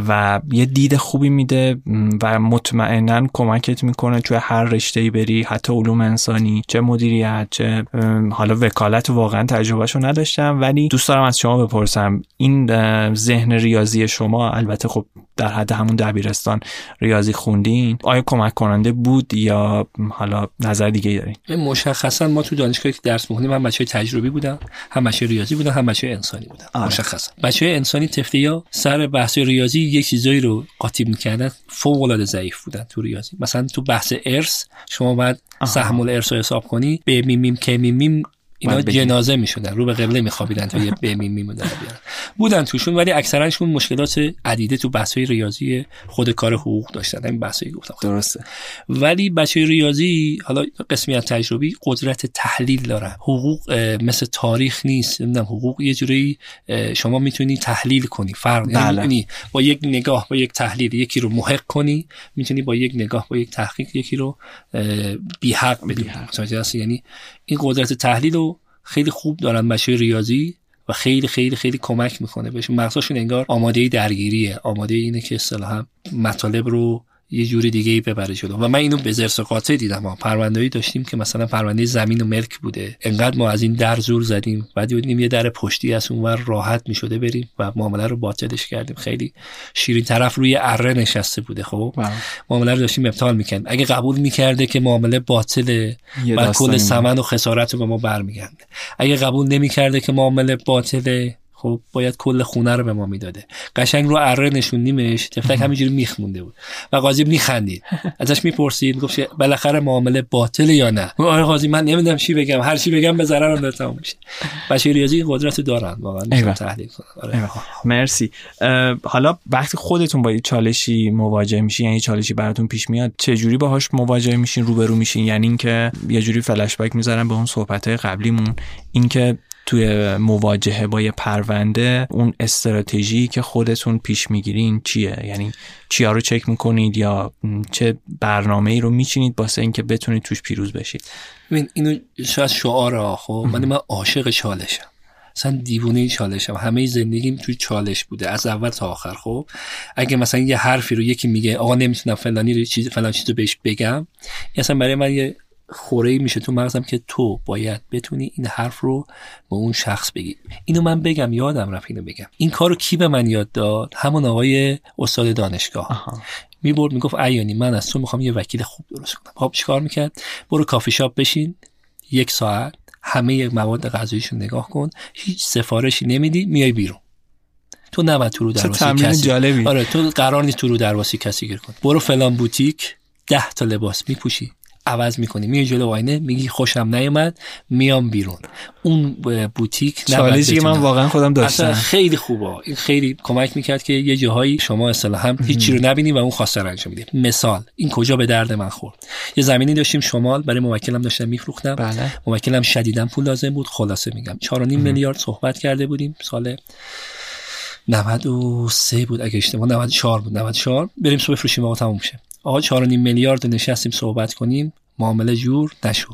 [SPEAKER 1] و یه دید خوبی میده و مطمئنا کمکت می‌کنه توی هر رشته بری حتی علوم انسانی چه مدیریت چه حالا وکالت واقعا تجربهشو نداشتم ولی دوست دارم از شما بپرسم. این ذهن ریاضی شما البته خب در حد همون دبیرستان ریاضی خوندین آیا کمک کننده بود یا حالا نظر دیگه دارین؟
[SPEAKER 2] مشخصا ما تو دانشگاهی که درس می‌خونیم من بچه تجربی بودم. هم بچه ریاضی بودن هم بچه انسانی بودن. آره. مشخصا بچه انسانی تفته یا سر بحث ریاضی یک چیزایی رو قاطی می‌کردن. فوق العاده ضعیف بودن تو ریاضی. مثلا تو بحث ارث شما باید سهم الارث رو حساب کنی. به میمیم که میمیم اینا جنازه می‌شدن رو به قبله میخوابیدن تا یه بمیم میمودن بیارن. بودن توشون ولی اکثرشون مشکلات عدیده تو بحث‌های ریاضی خود کار حقوق داشتن. این بحثایی گفتم.
[SPEAKER 1] درسته.
[SPEAKER 2] ولی بچه ریاضی حالا قسمی از تجربی قدرت تحلیل دارن. حقوق مثل تاریخ نیست نمی‌دونم حقوق یه جوری شما می‌تونی تحلیل کنی. فرق بله. یعنی با یک نگاه با یک تحلیل یکی رو محق کنی می‌تونی با یک نگاه با یک تحقیق یکی رو بی حق بدی. یعنی این قدرت تحلیل رو خیلی خوب دارن بچه ریاضی و خیلی خیلی خیلی کمک می‌کنه. بهشون مغزشون انگار آماده درگیریه. آماده اینه که اصطلاحا مطالب رو یه جوری دیگه ای ببره جلو. و من اینو به زرس قاطع دیدم. ها پرونده‌ای داشتیم که مثلا پرونده زمین و ملک بوده. انقدر ما از این در زور زدیم. بعد دیدیم یه در پشتی از اونور راحت می‌شده بریم و معامله رو باطلش کردیم. خیلی شیرین طرف روی اره نشسته بوده خب؟ بله. معامله رو داشتیم ابطال می‌کنیم اگه قبول می‌کرده که معامله باطله بعد کل ثمن و خسارت رو به ما برمیگرده. اگه قبول نمی‌کرده که معامله باطله خب باید کل خونه رو به ما می‌داده. قشنگ رو اره نشوندیمش تفلک همینجوری میخمونده بود. و قاضی میخندید. ازش می‌پرسید گفت بالاخره معامله باطله یا نه؟ آره قاضی من نمی‌دونم چی بگم. هر چی بگم به ضررم تموم میشه. بچه ریاضی قدرت دارن واقعا تحلیل کنن. آره.
[SPEAKER 1] مرسی. حالا وقتی خودتون با چالشی مواجه میشین یعنی چالشی براتون پیش میاد چه جوری باهاش مواجه میشین روبرو میشین؟ یعنی اینکه یه جوری فلش بک می‌ذارم به اون صحبت قبلیمون. اینکه توی مواجهه با یه پرونده اون استراتژی که خودتون پیش می‌گیرین چیه؟ یعنی چیا رو چک می‌کنید یا چه برنامه ای رو میچینید باسه اینکه بتونید توش پیروز بشید؟
[SPEAKER 2] ببین اینو شاید شعار خب؟ من من عاشق چالشم. مثلا دیوونه چالشم. همه زندگیم توی چالش بوده از اول تا آخر خب؟ اگه مثلا یه حرفی رو یکی میگه آقا نمی‌تونم فلانی چیز فلان چیز رو بهش بگم اصلا برای من یه خوره میشه تو مغزم که تو باید بتونی این حرف رو به اون شخص بگی. اینو من بگم یادم رفت اینو بگم. این کارو کی به من یاد داد؟ همون آقای استاد دانشگاه. می‌برد می‌گفت ایانی من از تو می‌خوام یه وکیل خوب درست کنم. خب چیکار می‌کرد؟ برو کافی شاپ بشین یک ساعت همه مواد غذاییشون نگاه کن هیچ سفارشی نمیدی میای بیرون. تو نباید تو رو درواسی کسی
[SPEAKER 1] جالبی.
[SPEAKER 2] آره تو قرار نیست تو رو درواسی کسی گیر کن برو فلان بوتیک ده تا لباس میپوشی. عوض می‌کنی. میای جلو آینه میگی خوشم نیومد میام بیرون. اون بوتیک
[SPEAKER 1] چالشی که من واقعا خودم داشتم.
[SPEAKER 2] خیلی خوبه. این خیلی کمک می‌کرد که یه جاهایی شما اصطلاحا هیچی رو نبینی و اون خواسته رو انجام میدی مثال این کجا به درد من خورد؟ یه زمینی داشتیم شمال برای موکلم داشتم میفروختم.
[SPEAKER 1] بله.
[SPEAKER 2] موکلم شدیدا پول لازم بود خلاصه میگم. 4.5 میلیارد صحبت کرده بودیم سال 93 بود اگه اشتباه 94 بود 94 بریم صبح بفروشیم آقا تموم شه. آقا 4.5 میلیارد نشستیم صحبت کنیم. معامله جور نشد.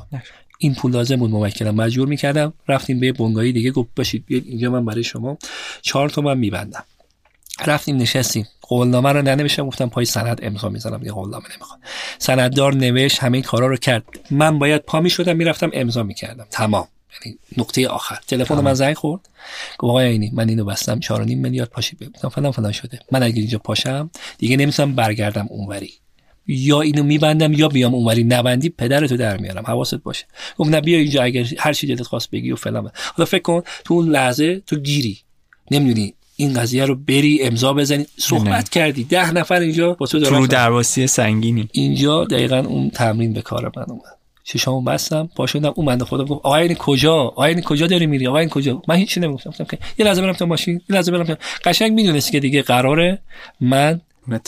[SPEAKER 2] این پول لازم بود موکلم مجبور می‌کردم رفتیم به بنگاهی دیگه. گفت باشید اینجا من برای شما چهار تومن میبندم. رفتیم نشستیم. قولنامه رو ننوشتم گفتم پای سند امضا می‌زنم یه قولنامه نمی‌خوام سنددار نوشت همه این کارا رو کرد. من باید پا می‌شدم می‌رفتم امضا می‌کردم. تمام. یعنی نقطه آخر. تلفن من زنگ خورد. گفت آقای اینی من اینو بستم. 4.5 میلیارد پاشی بگم فلان فلان شده. من اگه اینجا پاشم دیگه نمی‌تونم برگردم اونوری. یا اینو میبندم یا بیام اونوری. نبندی پدرتو در میارم. حواست باشه. گفت نه بیا اینجا اگر هر چی دلت خواست بگی و فلان. حالا فکر کن تو اون لحظه تو گیری. نمی‌دونی این قضیه رو بری امضا بزنی. صحبت نه. کردی. ده نفر اینجا با تو
[SPEAKER 1] دارن درواسی سنگینی.
[SPEAKER 2] اینجا دقیقا اون تمرین به کار من اومد. چشامو بستم پا شدم اون بنده خدا گفت آقا این کجا؟ آقا این کجا داری میری؟ آقا این کجا؟ من هیچ نمی‌گفتم که یه لحظه برم تو ماشین یه لحظه برم قشنگ می‌دونستی که دیگه قراره من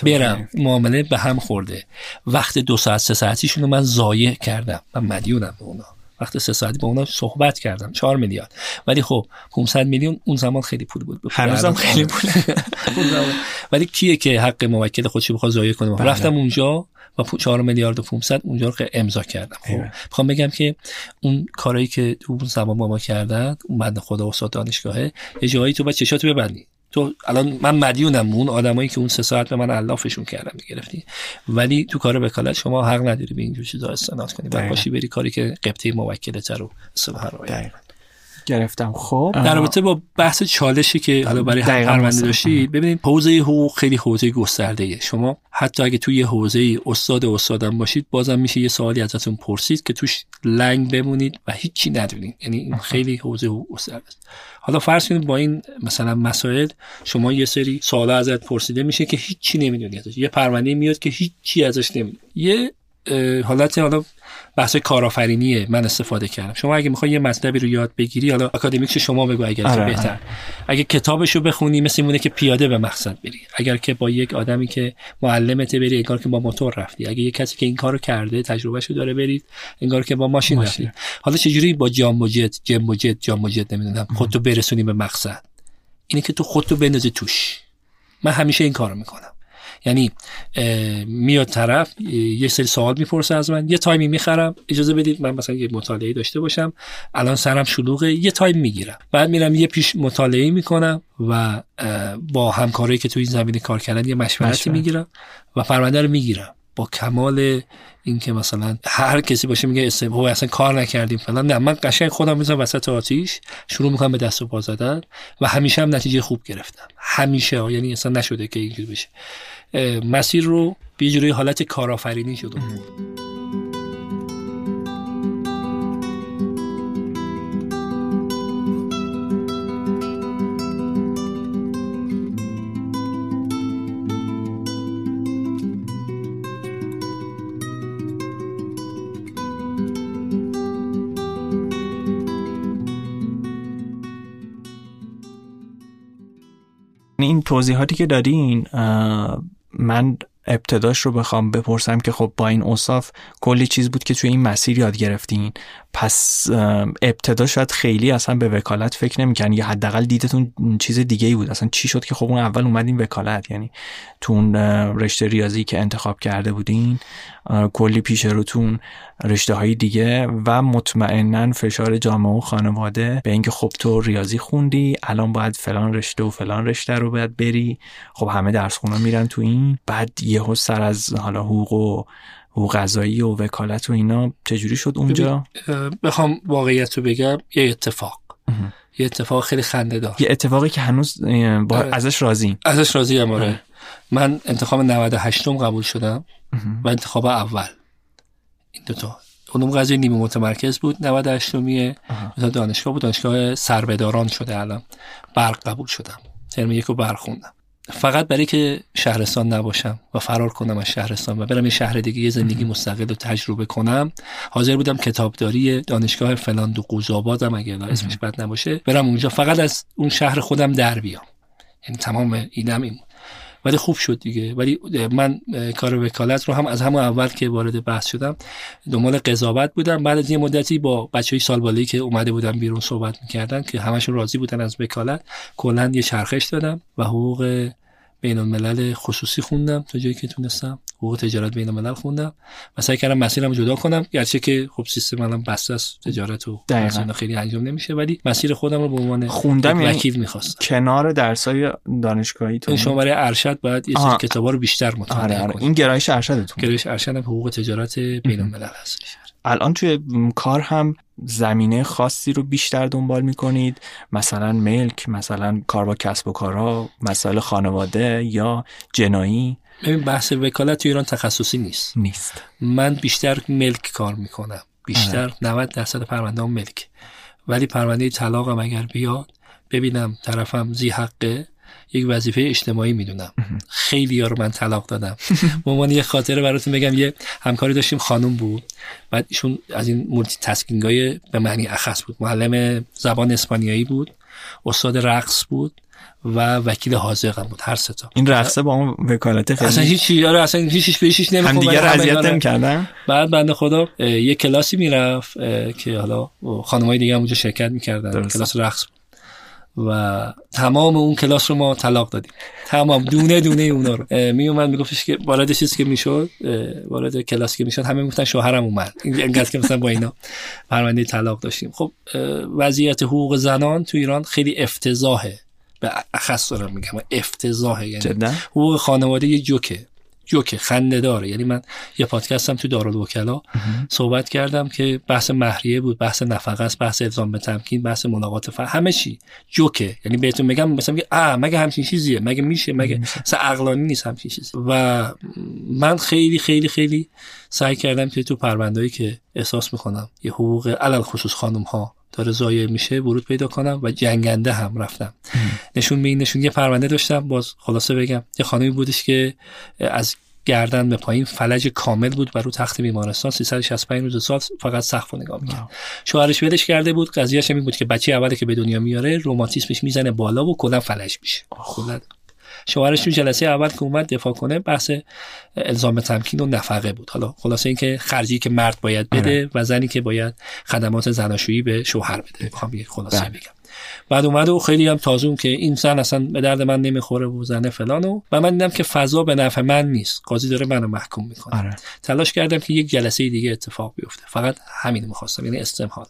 [SPEAKER 2] برم. معامله به هم خورده. وقت دو ساعت سه ساعتیشون رو من ضایع کردم. من مدیونم به اونا. وقت سه ساعتی با اونا صحبت کردم. چهار میلیارد. ولی خب 500 میلیون اون زمان خیلی پول بود.
[SPEAKER 1] هنوزم خیلی پول. <laughs>
[SPEAKER 2] ولی کیه که حق موکل خودش بخواد ضایع کنه؟ بله. رفتم اونجا و 4 میلیارد و 500 اونجا رو امضا کردم. خب می‌خوام بگم که اون کارایی که اون زمان با ما کردن اون بنده خدا استاد دانشگاهه یه جایی تو باید چشاتو ببندی. تو الان من مدیونم اون آدمایی که اون سه ساعت به من علافشون کردم می‌گرفتی؟ ولی تو کار وکالت شما حق نداری به اینجور چیزا استناد کنی. بعد باشی بری کاری که قبطه موکلت رو اصلاح
[SPEAKER 1] گرفتم. خب
[SPEAKER 2] در رابطه با بحث چالشی که حالا برای پرونده داشتید ببینید حوزه حقوق خیلی حوزه گسترده. ایه. شما حتی اگه توی یه حوزه استاد استادم باشید بازم میشه یه سوالی ازتون پرسید که توش لنگ بمونید و هیچی ندونید. یعنی این خیلی حوزه حقوق گسترده است. حالا فرض کنید با این مثلا مسائل شما یه سری سوالا ازت پرسیده میشه که هیچی نمی‌دونی ازش. یه پرونده میاد که هیچی ازش نمی‌دونی. یه حالت حالا بحث کارآفرینیه من استفاده کردم. شما اگه می‌خوای یه مطلبی رو یاد بگیری حالا اکادمیکش شما بگو اگر آره بهتر. آره. اگه کتابش رو بخونی مثل مونه که پیاده به مقصد بری. اگر که با یک آدمی که معلمت بری انگار که با موتور رفتی. اگه یک کسی که این کارو کرده تجربهشو داره برید انگار که با ماشین, رفتی. حالا چجوری با جام و جت جم و جت جام و جت نمی‌دونم خودتو برسونی به مقصد؟ اینه که تو خودتو بندازی توش. من همیشه این کارو می‌کنم. یعنی میاد طرف یه سری سوال می‌پرسه از من یه time ی می‌خرم اجازه بدید من مثلا یه مطالعه داشته باشم الان سرم شلوغه یه time می‌گیرم. بعد میرم یه پیش مطالعه می‌کنم و با همکارایی که تو این زمینه کار کردن یه مشورتی می‌گیرم و پرونده رو می‌گیرم. با کمال اینکه مثلا هر کسی باشه میگه استفاده اصلا کار نکردیم فلان. نه من قشنگ خودم می‌ذارم وسط آتیش شروع می‌کنم به دست و پا زدن و همیشه هم نتیجه خوب گرفتم. همیشه یعنی اصلا نشده که اینجوری بشه. مسیر رو به جوری حالت کارآفرینی شده
[SPEAKER 1] این توضیحاتی که دادین من ابتداش رو بخوام بپرسم که خب با این اصاف کلی چیز بود که توی این مسیر یاد گرفتین پس ابتدا شاید خیلی اصلا به وکالت فکر نمی‌کنن یا حداقل دیدتون چیز دیگه ای بود. اصلا چی شد که خب اون اول اومدین وکالت؟ یعنی تو اون رشته ریاضی که انتخاب کرده بودین کلی پیش روتون رشته های دیگه و مطمئنا فشار جامعه و خانواده به اینکه خب تو ریاضی خوندی الان باید فلان رشته و فلان رشته رو باید بری. خب همه درس خونه میرن تو این. بعد یهو سر از حالا حقوق و و غذایی و وکالت و اینا چجوری شد اونجا؟
[SPEAKER 2] بخوام واقعیت رو بگم یه اتفاق. یه اتفاق خیلی خنده دار.
[SPEAKER 1] یه اتفاقی که هنوز با آره. ازش راضی
[SPEAKER 2] ازش راضی هم آره. من انتخاب 98 قبول شدم و انتخاب اول. این دوتا. علوم قضیه نیمه متمرکز بود 98 میه دانشگاه بود دانشگاه سربداران شده الان. برق قبول شدم. ترم یک رو برخوندم. فقط برای که شهرستان نباشم و فرار کنم از شهرستان و برم یه شهر دیگه یه زندگی مستقل رو تجربه کنم. حاضر بودم کتابداری دانشگاه فلان دو قوزآبادم اگه اسمش بد نباشه برم اونجا. فقط از اون شهر خودم در بیام. یعنی تمام اینم این ولی خوب شد دیگه. ولی من کار وکالت رو هم از همون اول که وارد بحث شدم دنبال قضاوت بودم. بعد از یه مدتی با بچه های سالبالی که اومده بودن بیرون صحبت می‌کردن که همشون راضی بودن از وکالت کلا یه چرخش دادم و حقوق بین الملل خصوصی خوندم تا جایی که تونستم. حقوق تجارت بین الملل خوندم و سعی کردم مسیرم جدا کنم. گرچه که خب سیستم الان بسته است تجارت و خیلی انجام نمیشه ولی مسیر خودم رو به عنوان
[SPEAKER 1] خوندم
[SPEAKER 2] یعنی وکیل می‌خواستم.
[SPEAKER 1] کنار درسای دانشگاهی
[SPEAKER 2] تو شما برای ارشد باید یه سری کتابا رو بیشتر مطالعه آره آره.
[SPEAKER 1] این گرایش ارشدتون.
[SPEAKER 2] گرایش ارشد حقوق تجارت بین الملل هست.
[SPEAKER 1] الان توی کار هم زمینه خاصی رو بیشتر دنبال می‌کنید. مثلا ملک مثلا کار با کسب و کارها مسائل خانواده یا جنایی.
[SPEAKER 2] ببین بحث وکالت تو ایران تخصصی نیست.
[SPEAKER 1] نیست.
[SPEAKER 2] من بیشتر ملک کار می‌کنم. بیشتر 90 درصد پرونده هم ملک. ولی پرونده طلاقم اگر بیاد ببینم طرفم زی حقه. یک وظیفه اجتماعی می‌دونم. خیلی ها رو من طلاق دادم. <laughs> به عنوان یه خاطره براتون بگم یه همکاری داشتیم خانم بود. بعد ایشون از این multitasking های به معنی اخص بود. معلم زبان اسپانیایی بود. استاد رقص بود و وکیل حاذق هم بود هر سه تا
[SPEAKER 1] این رقصه با اون وکالت خیلی
[SPEAKER 2] اصلا هیچ آره اصلا هیچ بهشش نمی‌خوام
[SPEAKER 1] هم دیگه اذیت نمی‌کردن؟
[SPEAKER 2] بعد بنده خدا یه کلاسی می‌رفت که حالا خانمای دیگه هم اونجا شرکت می‌کردن. کلاس رقص و تمام اون کلاس رو ما طلاق دادیم. تمام دونه دونه اونا رو. می اومد میگفتش که وارد چیزی که می‌شد وارد کلاس که می‌شد همه می‌گفتن شوهرم اومد. اینقدر که مثلا با اینا پرونده طلاق داشتیم. خب وضعیت حقوق زنان تو ایران خیلی افتضاحه. به اخص دارم میگم افتضاحه. یعنی حقوق خانواده یه جوکه. جوکه خنده داره. یعنی من یه پادکستم تو دارالوکلا صحبت کردم که بحث مهریه بود بحث نفقه است بحث الزام به تمکین بحث ملاقات فر همه چی جوکه. یعنی بهتون میگم مثلا میگه آ مگه همچین چیزیه؟ مگه میشه؟ مگه مثلا عقلانی نیست همچین چیزی. و من خیلی خیلی خیلی سعی کردم که تو پروندهایی که احساس می‌کنم یه حقوق علل خصوص خانم ها داره ضایع میشه ورود پیدا کنم و جنگنده هم رفتم. نشون به این نشون یه پرونده داشتم باز خلاصه بگم. یه خانمی بودش که از گردن به پایین فلج کامل بود بر رو تخت بیمارستان 365 روز سال فقط سقف نگاه می‌کرد. شوهرش ولش کرده بود قضیهش این بود که بچه اولی که به دنیا میاره روماتیسمش می‌زنه بالا و کلا فلج میشه. شوهرش تو جلسه اول که اومد دفاع کنه بحث الزام تمکین و نفقه بود. حالا خلاصه اینکه خرجی که مرد باید بده آره. و زنی که باید خدمات زناشویی به شوهر بده. می‌خوام یه خلاصه بله. بگم. بعد اومد و خیلی هم تازون که این زن اصلا به درد من نمی‌خوره و زنه فلانو و من دیدم که فضا به نفع من نیست. قاضی داره منو محکوم می‌کنه. آره. تلاش کردم که یک جلسه دیگه اتفاق بیفته. فقط همین می‌خواستم یعنی استمهال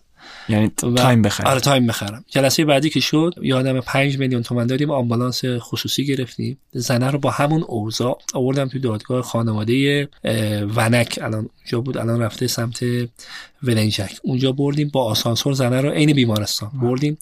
[SPEAKER 1] یعنی time بخرم
[SPEAKER 2] آره time بخرم. جلسه بعدی که شد یادم 5 میلیون تومن دادیم آمبولانس خصوصی گرفتیم. زنه رو با همون اوضاع آوردم تو دادگاه خانواده ونک. الان اونجا بود الان رفته سمت ولنجک اونجا بردیم با آسانسور زنه رو عین بیمارستان بردیم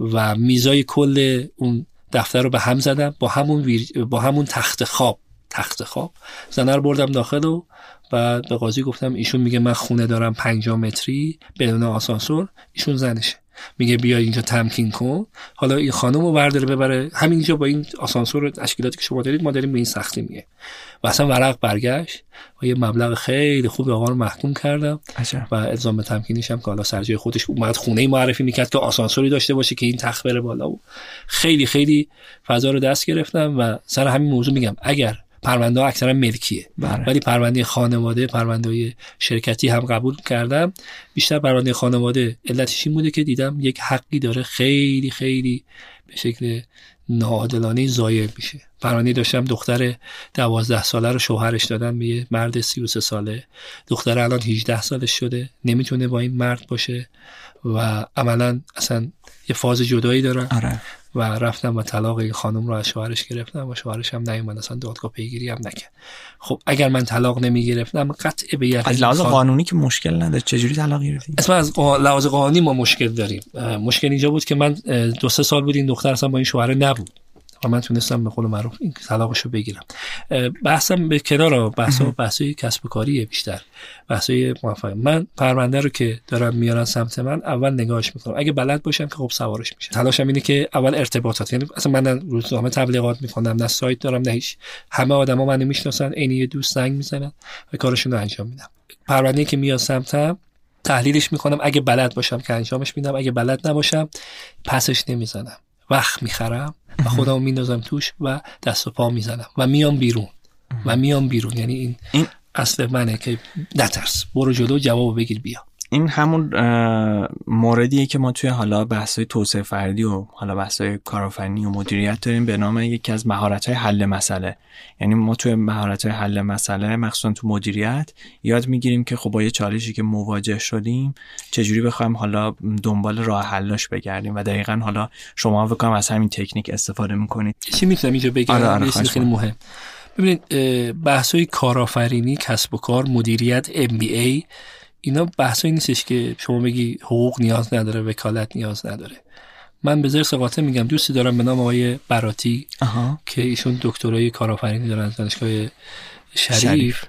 [SPEAKER 2] و میزای کل اون دفتر رو به هم زدم. با همون با همون تخت خواب. تخت خواب. زنه رو بردم داخل و بعد به قاضی گفتم ایشون میگه من خونه دارم 5 متری بدون آسانسور ایشون زنشه. میگه بیا اینجا تمکین کن. حالا این خانم رو برداره ببره. همینجا با این آسانسور تشکیلاتی که شما دارید ما داریم به این سختی میگه و اصلا ورق برگشت. و یه مبلغ خیلی خوب آقا رو محکوم کردم. و الزام به تمکینش هم که حالا سرجای خودش اومد خونه معرفی می‌کرد که آسانسوری داشته باشه که این تخت بره بالا. و خیلی خیلی فضا رو دست گرفتم و سر همین موضوع میگم اگر پرونده ها اکثرا ملکیه. بله. ولی پرونده خانواده پرونده شرکتی هم قبول کردم. بیشتر پرونده خانواده علتش این بوده که دیدم یک حقی داره خیلی خیلی به شکل ناعادلانه ضایع میشه. پرونده داشتم دختر دوازده ساله رو شوهرش دادن به یه مرد 33 ساله. دختر الان 18 سالش شده. نمی‌تونه با این مرد باشه و عملا اصلا یه فاز جدایی دارن
[SPEAKER 1] آره.
[SPEAKER 2] و رفتم و طلاق این خانم رو از شوهرش گرفتم و شوهرش هم نیومد اصلا دادگاه پیگیری هم نکرد. خب اگر من طلاق نمی گرفتم قطع به یقین
[SPEAKER 1] از لحاظ قانونی که مشکل نداره چجوری طلاق گرفتی؟
[SPEAKER 2] اصلا از لحاظ قانونی ما مشکل داریم. مشکل اینجا بود که من دو سه سال بود این دختر اصلا با این شوهر نبود. و من تونستم به قول معروف این طلاقشو بگیرم. بحثم به کنار بحث بحثای کسب و کاریه بیشتر. بحثای موفق. من پرونده رو که دارم میارن سمت من اول نگاهش می‌کنم. اگه بلد باشم که خب سوارش میشه تلاشم اینه که اول ارتباطات. یعنی اصلا من روزنامه تبلیغات می‌کنم نه سایت دارم نه هیچ. همه آدما منو می‌شناسن عین یه دوست زنگ می‌زنن و کارشون رو انجام میدم. پرونده که میاد سمتم تحلیلش می‌کنم. اگه بلد باشم که انجامش میدم. اگه بلد نباشم پسش نمی‌زنم. وقت می‌خرم. و خودم میندازم توش و دست و پا می‌زنم و میام بیرون. و میام بیرون. یعنی این, این اصل منه که نترس. برو جلو جواب بگیر بیا.
[SPEAKER 1] این همون موردیه که ما توی حالا بحثای توسعه فردی و حالا بحثای کارآفرینی و مدیریت داریم. به نام یکی از مهارت‌های حل مسئله. یعنی ما توی مهارت‌های حل مسئله مخصوصا تو مدیریت یاد می‌گیریم که خب با یه چالشی که مواجه شدیم چجوری بخوایم حالا دنبال راه حلش بگردیم و دقیقا حالا شما بکنم از همین تکنیک استفاده می‌کنید.
[SPEAKER 2] چی می‌تونم اینجا بگم؟ آره آره خیلی مهم. ببینید بحث‌های کارآفرینی کسب و کار مدیریت MBA اینا بحثایی نیستش که شما بگی حقوق نیاز نداره وکالت نیاز نداره. من به زر سقاطه میگم دوستی دارم به نام آقای براتی که ایشون دکترای کارآفرینی دارن از دانشگاه شریف, شریف.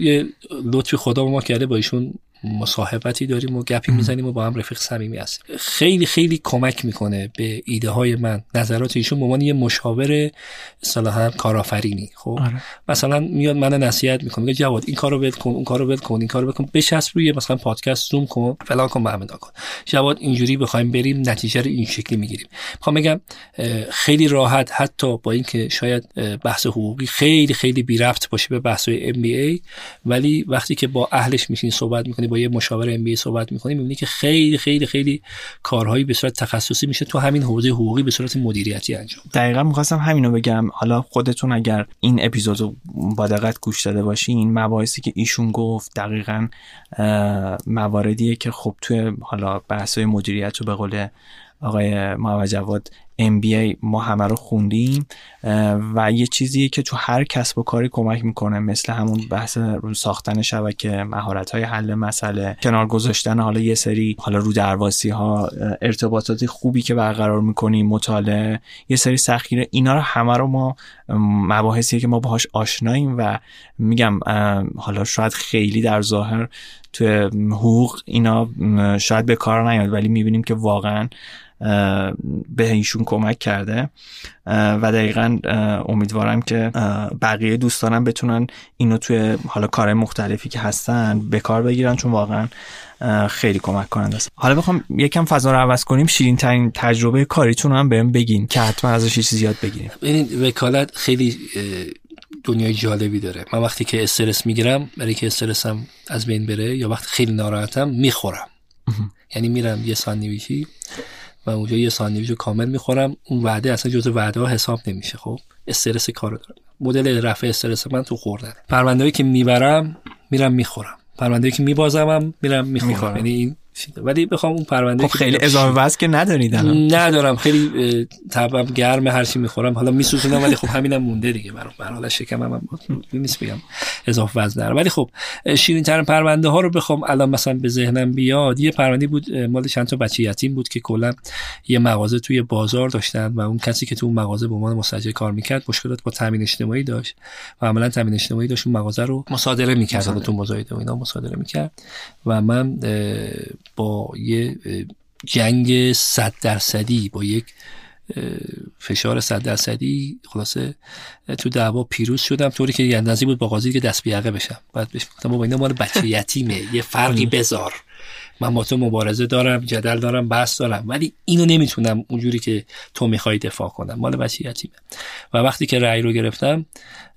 [SPEAKER 2] یه لطفی خدا ما کرده با ایشون مصاحبتی داریم و گپی می‌زنیم و با هم رفیق صمیمی هستیم. خیلی خیلی کمک می‌کنه به ایده های من نظرات ایشون به عنوان یه مشاور اصطلاحا کارآفرینی خب؟ آره. مثلا میاد من نصیحت می‌کنه میگه جواد این کارو ول کن اون کارو ول کن این کارو بکن بچسب روی مثلا پادکست زوم کن فلان کن به کن. جواد اینجوری بخوایم بریم نتیجه رو این شکلی می‌گیریم. می‌خوام بگم خیلی راحت حتی با اینکه شاید بحث حقوقی خیلی خیلی بی رفت باشه به بحث ام بی ای ولی وقتی که با اهلش میشین صحبت می‌کنی با یه مشاور ام صحبت می‌کنیم می‌بینی که خیلی خیلی خیلی کارهایی به صورت تخصصی میشه تو همین حوزه حقوقی به صورت مدیریتی انجام
[SPEAKER 1] دقیقا می‌خواستم همینو بگم. حالا خودتون اگر این اپیزود رو با دقت گوش داده باشین مباحثی که ایشون گفت دقیقا مواردیه که خب توی حالا بحث‌های مدیریت رو به قول آقای محمد MBA ما همه رو خوندیم و یه چیزی که تو هر کسب و کاری کمک می‌کنه مثل همون بحث رو ساختن شبکه مهارت های حل مسئله کنار گذاشتن حالا یه سری حالا رو درواسی ها ارتباطات خوبی که برقرار می‌کنیم مطالعه یه سری سخیره اینا رو همه رو ما مباحثی که ما باهاش آشناییم و میگم حالا شاید خیلی در ظاهر تو حقوق اینا شاید به کار نیاد ولی می‌بینیم که واقعا به ایشون کمک کرده و دقیقا امیدوارم که بقیه دوستانم بتونن اینو توی حالا کار مختلفی که هستن به کار بگیرن چون واقعا خیلی کمک کننده است. حالا بخوام یکم فضا رو عوض کنیم شیرین ترین تجربه کاریتون هم بهم بگین که حتما ازش چیزی یاد بگیریم.
[SPEAKER 2] ببینید وکالت خیلی دنیای جالبی داره. من وقتی که استرس می‌گیرم برای که استرسم از بین بره یا وقتی خیلی ناراحتم می‌خورم. یعنی میرم یه ساندویچی و اونجا یه ساندویچ کامل می‌خورم. اون وعده اصلا جزء وعده ها حساب نمیشه خب؟ استرس کارو دارم. مدل رفع استرس من تو خوردن پروندهایی که می‌برم میرم می‌خورم. پروندهایی که میبازم میرم می‌خورم. یعنی این ولی بخوام اون پرونده
[SPEAKER 1] خب خیلی اضافه وزن که ندارید
[SPEAKER 2] ندارم. خیلی تبم گرم هر چی می‌خورم. حالا میسوزونم ولی خب همینم مونده دیگه. برام برای حالا شکمم هم نیست بگم. اضافه وزن دارم. ولی خب شیرین ترین پرونده ها رو بخوام الان مثلا به ذهنم بیاد. یه پرونده بود مال چند تا بچه یتیم بود که کلا یه مغازه توی بازار داشتن و اون کسی که تو اون مغازه به عنوان مستاجر کار می‌کرد مشکلات با تامین اجتماعی داشت و عملا تامین اجتماعی داشت. اون مغازه رو مصادره می‌کرد. تو مزایده و اینا مصادره می‌کرد. و من با یه جنگ صد درصدی با یک فشار صد درصدی خلاصه تو دعوا پیروز شدم طوری که اندازی بود با قاضی که دست بیعقه بشم. بعد بهش گفتم بابا اینا مال بچه یتیمه یه فرقی بذار. من با تو مبارزه دارم جدل دارم بحث دارم ولی اینو نمی‌تونم اونجوری که تو می‌خوای دفاع کنم. مال بچه یتیمه. و وقتی که رأی رو گرفتم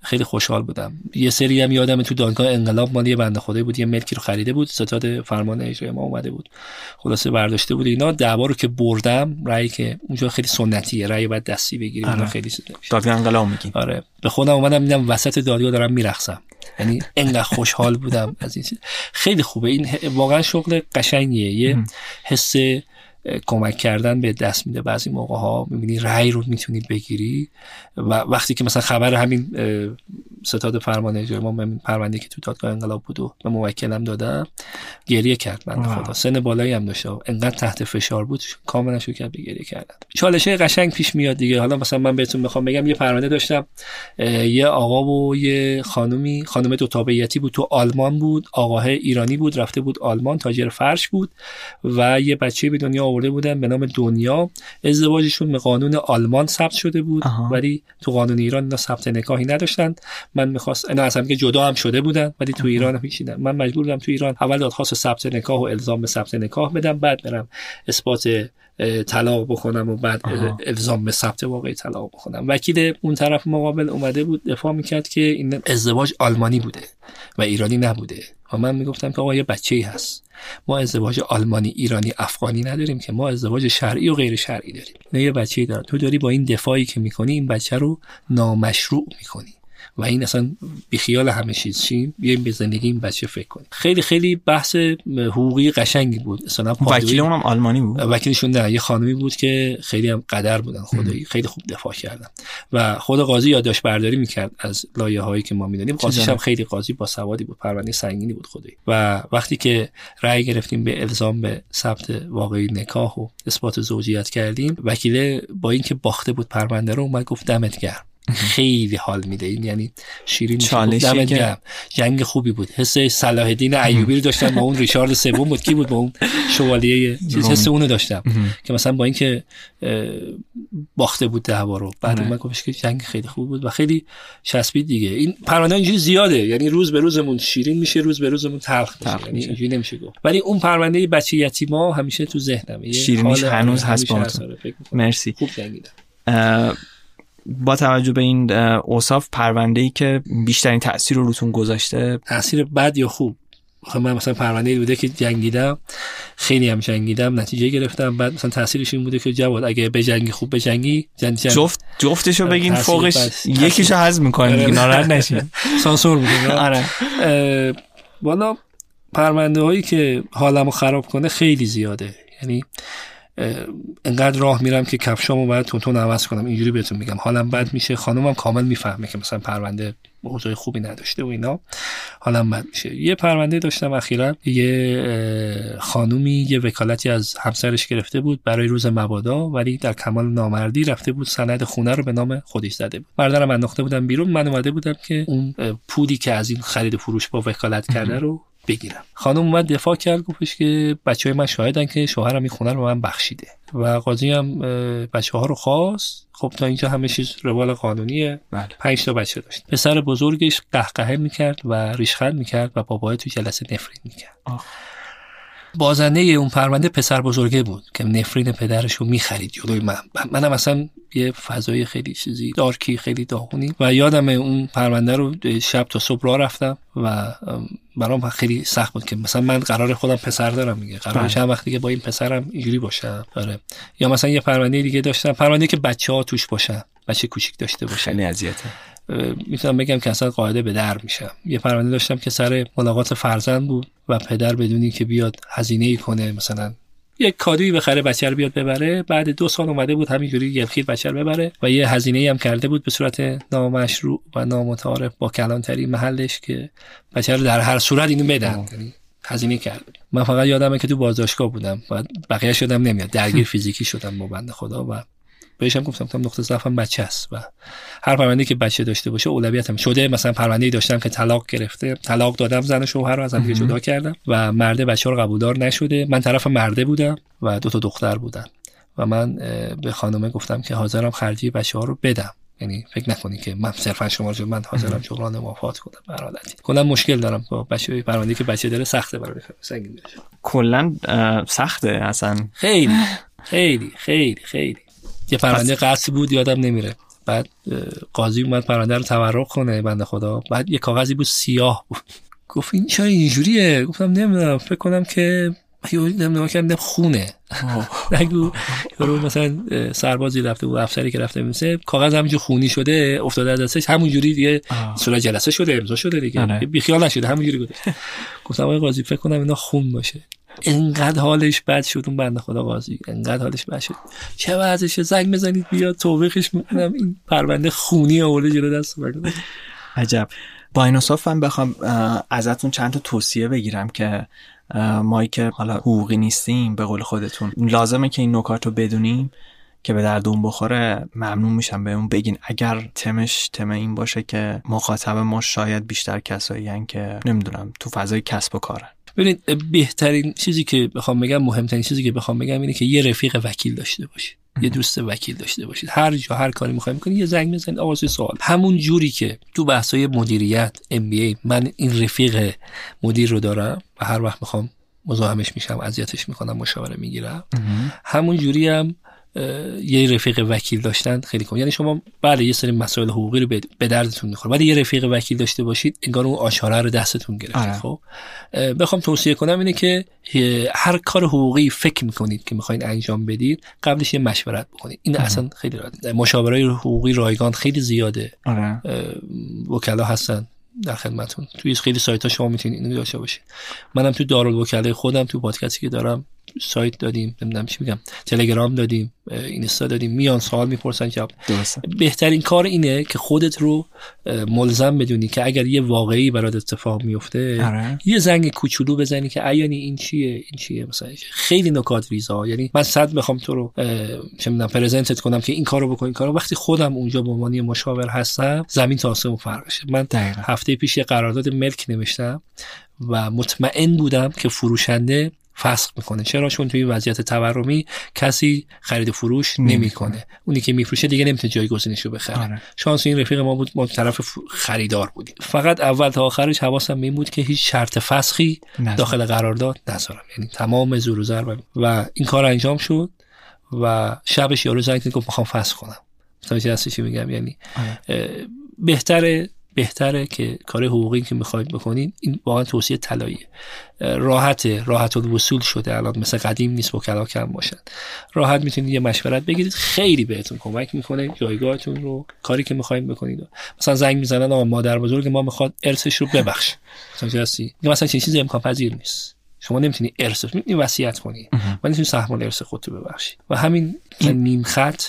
[SPEAKER 2] خیلی خوشحال بودم. یه سری هم یادم تو دانگاه انقلاب مال یه بنده خدایی بود یه ملکی رو خریده بود ستاد فرمان اجرای ما اومده بود. خلاصه برداشته بود اینا. دعوا رو که بردم رأی که اونجا خیلی سنتیه رأی باید دستی بگیریم آره. خیلی
[SPEAKER 1] دادگاه انقلاب میگین
[SPEAKER 2] آره. به خودم اومدم دیدم وسط دادگاه دارم میرقصم. یعنی انقدر خوشحال بودم از این خیلی خوبه. این واقعا شغل قشنگیه. یه حس کمک کردن به دست میده. بعضی موقع ها می‌بینی رأی رو می‌تونی بگیری و وقتی که مثلا خبر همین ستاد فرمان اجرایی ما پرونده که تو دادگاه انقلاب بود و به موکلم دادم گریه کرد. بنده خدا سن بالایی هم داشته انقدر تحت فشار بود کاملا شو کرد به گریه کردم چالش قشنگ پیش میاد دیگه. حالا مثلا من بهتون می‌خوام بگم یه پرونده داشتم. یه آقا و یه خانومی. خانم دو تابعیتی بود. تو آلمان بود. آقاه ایرانی بود. رفته بود آلمان. تاجر فرش بود. و یه بچه به دنیا آورده بودن به نام دنیا. ازدواجشون به قانون آلمان ثبت شده بود ولی تو قانون ایران اینا ثبت نکاحی نداشتن من می‌خواست اینا اصلا که جدا هم شده بودن ولی تو ایران پیچیدن من مجبور بودم تو ایران اول دادخواست ثبت نکاح و الزام به ثبت نکاح بدم بعد برم اثبات طلاق بکنم و بعد الزام به ثبت واقعی طلاق بکنم وکیل اون طرف مقابل اومده بود دفاع می‌کرد که این ازدواج آلمانی بوده و ایرانی نبوده. و من می‌گفتم که آقا یه بچه ای هست. ما ازدواج آلمانی ایرانی افغانی نداریم که ما ازدواج شرعی و غیر شرعی داریم. نه یه بچه داره تو داری با این دفاعی که می‌کنی این بچه رو نامشروع می‌کنی. و این اصلا بیخیال همه چیز. شیم بیایم به زندگی این بچه فکر کنیم. خیلی خیلی بحث حقوقی قشنگی بود.
[SPEAKER 1] مثلا وکیل اونم آلمانی بود؟
[SPEAKER 2] وکیلشون نه یه خانمی بود که خیلی هم قدر بودن خدایی خیلی خوب دفاع کردن. و خود قاضی یادداشت برداری می‌کرد از لایه هایی که ما می‌دونیم قاضیش هم خیلی قاضی با سوادی بود پرونده سنگینی بود خدایی. و وقتی که رأی گرفتیم به الزام به ثبت واقعی نکاح و اثبات زوجیت کردیم وکیل با اینکه باخته بود پرونده رو اومد گفت دمت گرم. خیلی حال میده. این یعنی شیرین
[SPEAKER 1] چالشی که
[SPEAKER 2] جنگ خوبی بود. حس صلاح الدین ایوبی رو داشتم با اون ریشارد سوم بود. کی بود با اون شوالیه چیز؟ حس اونو داشتم. که مثلا با اینکه باخته بود دعوا رو. بعد من گفتش که جنگ خیلی خوب بود و خیلی چسبید دیگه. این پرونده اینجوری زیاده. یعنی روز به روزمون شیرین میشه روز به روزمون تلخ میشه. یعنی اینجوری نمیشه گفت. ولی اون پرونده بچه یتیما همیشه تو ذهنم
[SPEAKER 1] شیرینیش هنوز هست با مرسی.
[SPEAKER 2] خوب جنگیدم
[SPEAKER 1] با توجه به این اوصاف پرونده ای که بیشترین تاثیر رو روتون گذاشته؟
[SPEAKER 2] تاثیر بد یا خوب؟ من مثلا پرونده ای بوده که جنگیدم خیلی هم جنگیدم نتیجه گرفتم. بعد مثلا تاثیرش این بوده که جواد اگه بجنگی خوب بجنگی
[SPEAKER 1] جنگ جنگ. جفت جفتشو بگین فوقش یکیشو حذف می‌کنین دیگه ناراحت نشین. <laughs>
[SPEAKER 2] سانسور می‌کنه آره. والا پرونده هایی که حالمو خراب کنه خیلی زیاده. یعنی انقدر راه میرم که کفشامو باید تون عوض کنم. اینجوری بهتون میگم. حالم بد میشه. خانومم کامل می‌فهمه که مثلا پرونده موضوع خوبی نداشته و اینا. حالم بد میشه. یه پرونده داشتم اخیرا. یه خانومی یه وکالتی از همسرش گرفته بود برای روز مبادا ولی در کمال نامردی رفته بود سند خونه رو به نام خودش زده بود. مردرم انداخته بودم بیرون. من اومده بودم که اون پودی که از این خرید فروش با وکالت کرده رو بگیرم. خانم اومد دفاع کرد گفتش که بچه های من شاهدن که شوهرم این خونه رو به من بخشیده. و قاضی هم بچه ها رو خواست. خب تا اینجا همه چیز روال قانونیه. بله. پنج تا بچه داشت. پسر بزرگش قهقهه می‌کرد و ریشخند می‌کرد و بابای تو جلسه نفرین می‌کرد. بازنده اون پرونده پسر بزرگه بود که نفرین پدرش رو می‌خرید جلوی من. منم اصلا یه فضای خیلی چیزی دارکی خیلی داغونی. و یادم اون پرونده رو شب تا صبح راه رفتم و برام خیلی سخت بود که مثلا من قرار خودم پسر دارم میگه قرار بله. چند وقتی که با این پسرم اینجوری باشم. آره. یا مثلا یه پرونده دیگه داشتم. پرونده که بچه ها توش باشن. بچه کوچیک داشته باشه
[SPEAKER 1] خیلی اذیته.
[SPEAKER 2] می‌تونم بگم که اصلا قاعده به در میشم. یه پرونده داشتم که سر ملاقات فرزند بود. و پدر بدونی که بیاد هزینه ای کنه مثلا یک کادویی بخره بچه رو بیاد ببره بعد دو سال اومده بود همینجوری یلخیر بچه رو ببره و یه هزینه هم کرده بود به صورت نامشروع و نامتعارف با کلانتری محلش که بچه رو در هر صورت اینو بدن. یعنی هزینه کرد. من فقط یادمه که تو بازداشتگاه بودم و بقیه شدم نمیاد. درگیر <laughs> فیزیکی شدم با بنده خدا و بهشم گفتم گفتم نقطه ضعفم بچه است و هر پرونده که بچه داشته باشه اولویتم شده مثلا پرونده داشتم که طلاق گرفته طلاق دادم زن و شوهر رو از هم جدا کردم و مرده بچه رو قبولدار نشده. من طرف مرده بودم و دو تا دختر بودن و من به خانمه گفتم که حاضرم خرجی بچه ها رو بدم. یعنی فکر نکنید که من صرفا شما رو من حاضرم جبران موافقت کنم. به حالتی. کلا مشکل دارم با بچه پرونده که بچه داره سخته برای سنگین
[SPEAKER 1] کلا سخته اصلا <laughs>
[SPEAKER 2] خیلی. خیلی خیلی خیلی. یه پرونده قصد بود یادم نمیره. بعد قاضی اومد پرونده رو تورق کنه بنده خدا. بعد یه کاغذی بود سیاه بود. گفت این چرا اینجوریه؟ گفتم نمی‌دونم فکر کنم که نمی‌دونم کردم خونه. نگو رو مثلا سربازی رفته بود افسری که رفته میسه کاغذ همینجور خونی شده افتاده از دستش همونجوری دیگه صورت جلسه شده امضا شده دیگه. آره. بیخیال نشده همونجوری گفت گفتم آقای قاضی فکر کنم اینا خون باشه. انقدر حالش بد شد اون بنده خدا قاضی. انقدر حالش بد شد. چه وضعشه زنگ بزنید بیا توبیخش می‌کنم. این پرونده خونی آورده جلو دست
[SPEAKER 1] عجب. با این هم بخوام ازتون چند تا توصیه بگیرم که مایی که حالا حقوقی نیستیم به قول خودتون. لازمه که این نکات رو بدونیم که به دردون بخوره ممنون میشم به اون بگین. اگر تمش تم این باشه که مخاطب ما شاید بیشتر کسایی که نمی‌دونم تو فضای کسب و کارن.
[SPEAKER 2] ببینید بهترین چیزی که بخوام بگم مهمترین چیزی که بخوام بگم اینه که یه رفیق وکیل داشته باشید یه دوست وکیل داشته باشید. هر جا هر کاری می‌خوایم کنید یه زنگ بزنید. آقا سوال. همون جوری که تو بحثای مدیریت ای من این رفیق مدیر رو دارم و هر وقت می‌خوام مزاحمش میشم اذیتش می‌کنم مشاوره می‌گیرم. همون جوری هم یه رفیق وکیل داشتن. خیلی کم یعنی شما بله یه سری مسائل حقوقی رو به دردتون می‌خوره. ولی یه رفیق وکیل داشته باشید انگار اون آشاره رو دستتون گرفت آره. خب؟ بخوام توصیه کنم اینه که هر کار حقوقی فکر می‌کنید که می‌خواین انجام بدید قبلش یه مشورت بکنید. این اصلا خیلی راحت. مشاوره حقوقی رایگان خیلی زیاده. آره. وکلا هستن در خدمتون توی خیلی سایت ها شما می‌تونید اینو داشته باشید. منم تو دارالوکلای خودم تو پادکستی که دارم سایت دادیم نمی‌دونم چی میگم تلگرام دادیم اینستا دادیم میان سوال می‌پرسن جواب بهترین کار اینه که خودت رو ملزم بدونی که اگر یه واقعی برات اتفاق میفته آره. یه زنگ کوچولو بزنی که ایانی این چیه این چیه مثلا خیلی نکات ریزا. یعنی من صد می‌خوام تو رو چه می‌دونم پرزنتت کنم که این کارو بکن این کارو. وقتی خودم اونجا به عنوان مشاور هستم زمین تا آسمون فرق من دقیقا. هفته پیش یه قرارداد ملک نوشتم و مطمئن بودم که فروشنده فسخ می‌کنه. چرا؟ چون توی وضعیت تورمی کسی خرید فروش نمی‌کنه. اونی که میفروشه دیگه نمی‌تونه جایگزینش رو بخره. آره. شانس این رفیق ما بود ما طرف خریدار بودیم. فقط اول تا آخرش حواسم این بود که هیچ شرط فسخی داخل قرارداد نذارم. یعنی تمام زور و ضرب و این کار انجام شد و شبش یارو زنگ گفت می‌خوام فسخ کنم. مثلا چی میگم؟ یعنی آره. بهتره بهتره که کار حقوقی که می‌خواید بکنین این واقعا توصیه طلاییه. راحت راحت الوصول شده الان مثل قدیم نیست وکلا کم باشن راحت می‌تونید یه مشورت بگیرید خیلی بهتون کمک می‌کنه جایگاهتون رو کاری که می‌خواید بکنید. مثلا زنگ می‌زنن آقا مادر بزرگ ما می‌خواد ارثش رو ببخش. مثلا چی مثلا چه چیزی امکان پذیر نیست. شما نمی‌تونی ارث می‌تونی وصیت کنی. ولی نمی‌تونی سهم ارث خودت رو ببخشی. و همین نیم خط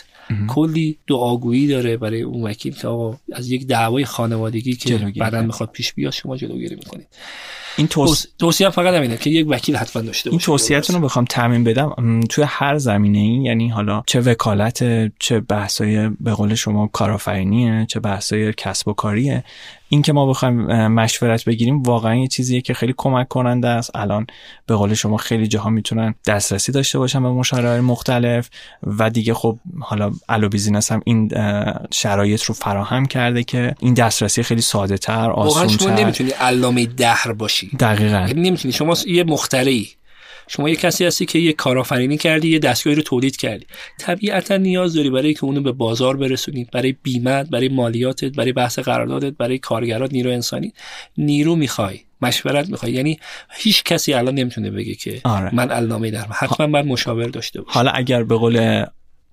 [SPEAKER 2] کلی دعاگویی داره برای اون وکیل که آقا از یک دعوای خانوادگی که بعدا می‌خواد پیش بیاد شما جلوگیری می‌کنید. این توص... توصیه فقط همینه که یک وکیل حتما داشته
[SPEAKER 1] این توصیهتون رو بخوام تعمین بدم. توی هر زمینه ای یعنی حالا چه وکالت چه بحثای به قول شما کارآفرینیه چه بحثای کسب و کاریه این که ما بخوایم مشورت بگیریم واقعا یه چیزیه که خیلی کمک کننده است. الان به قول شما خیلی جاها می‌تونن دسترسی داشته باشن به مشاورهای مختلف و دیگه خب حالا الو بیزینس هم این شرایط رو فراهم کرده که این دسترسی خیلی ساده تر آسان تر
[SPEAKER 2] نمی‌تونی علامه دهر باشی.
[SPEAKER 1] دقیقاً.
[SPEAKER 2] نمی‌تونی. شما یه مخترعی. شما یه کسی هستی که یه کارآفرینی کردی یه دستگاهی رو تولید کردی. طبیعتا نیاز داری برای که اونو به بازار برسونی برای بیمت برای مالیاتت برای بحث قراردادت برای کارگرات نیرو انسانی. نیرو می‌خوای مشورت می‌خوای. یعنی هیچ کسی الان نمی‌تونه بگه که آره. من علامه در حتما باید مشاور داشته باشه
[SPEAKER 1] حالا اگر به قول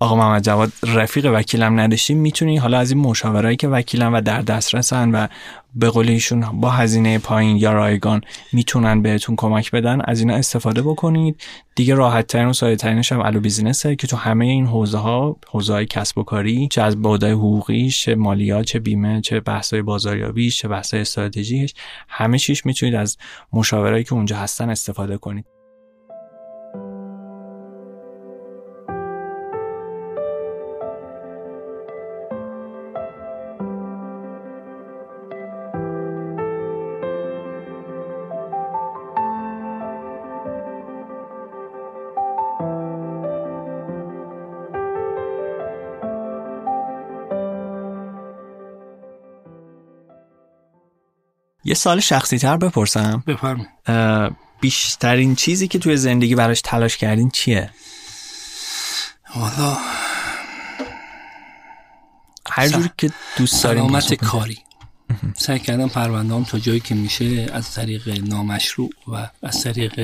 [SPEAKER 1] آقا محمد جواد رفیق وکیلم نداشتیم می‌تونی حالا از این مشاورایی که وکیلم و در دسترسن و به قول ایشون با هزینه پایین یا رایگان می‌تونن بهتون کمک بدن از اینا استفاده بکنید. دیگه راحت ترین و ساده ترینش هم الو بیزینسه که تو همه این حوزه ها حوزه های کسب و کاری چه از بودای حقوقی چه مالیات چه بیمه چه بحث های بازاریابی چه بحث های استراتژیش همه چیش می‌تونید از مشاورایی که اونجا هستن استفاده کنید. یه سال شخصی تر بپرسم
[SPEAKER 2] بفرم
[SPEAKER 1] بیشترین چیزی که توی زندگی براش تلاش کردین چیه؟
[SPEAKER 2] والا.
[SPEAKER 1] هر جوری که دوست داریم
[SPEAKER 2] سلامت کاری. سعی کردم پروندهام تا جایی که میشه از طریق نامشروع و از طریق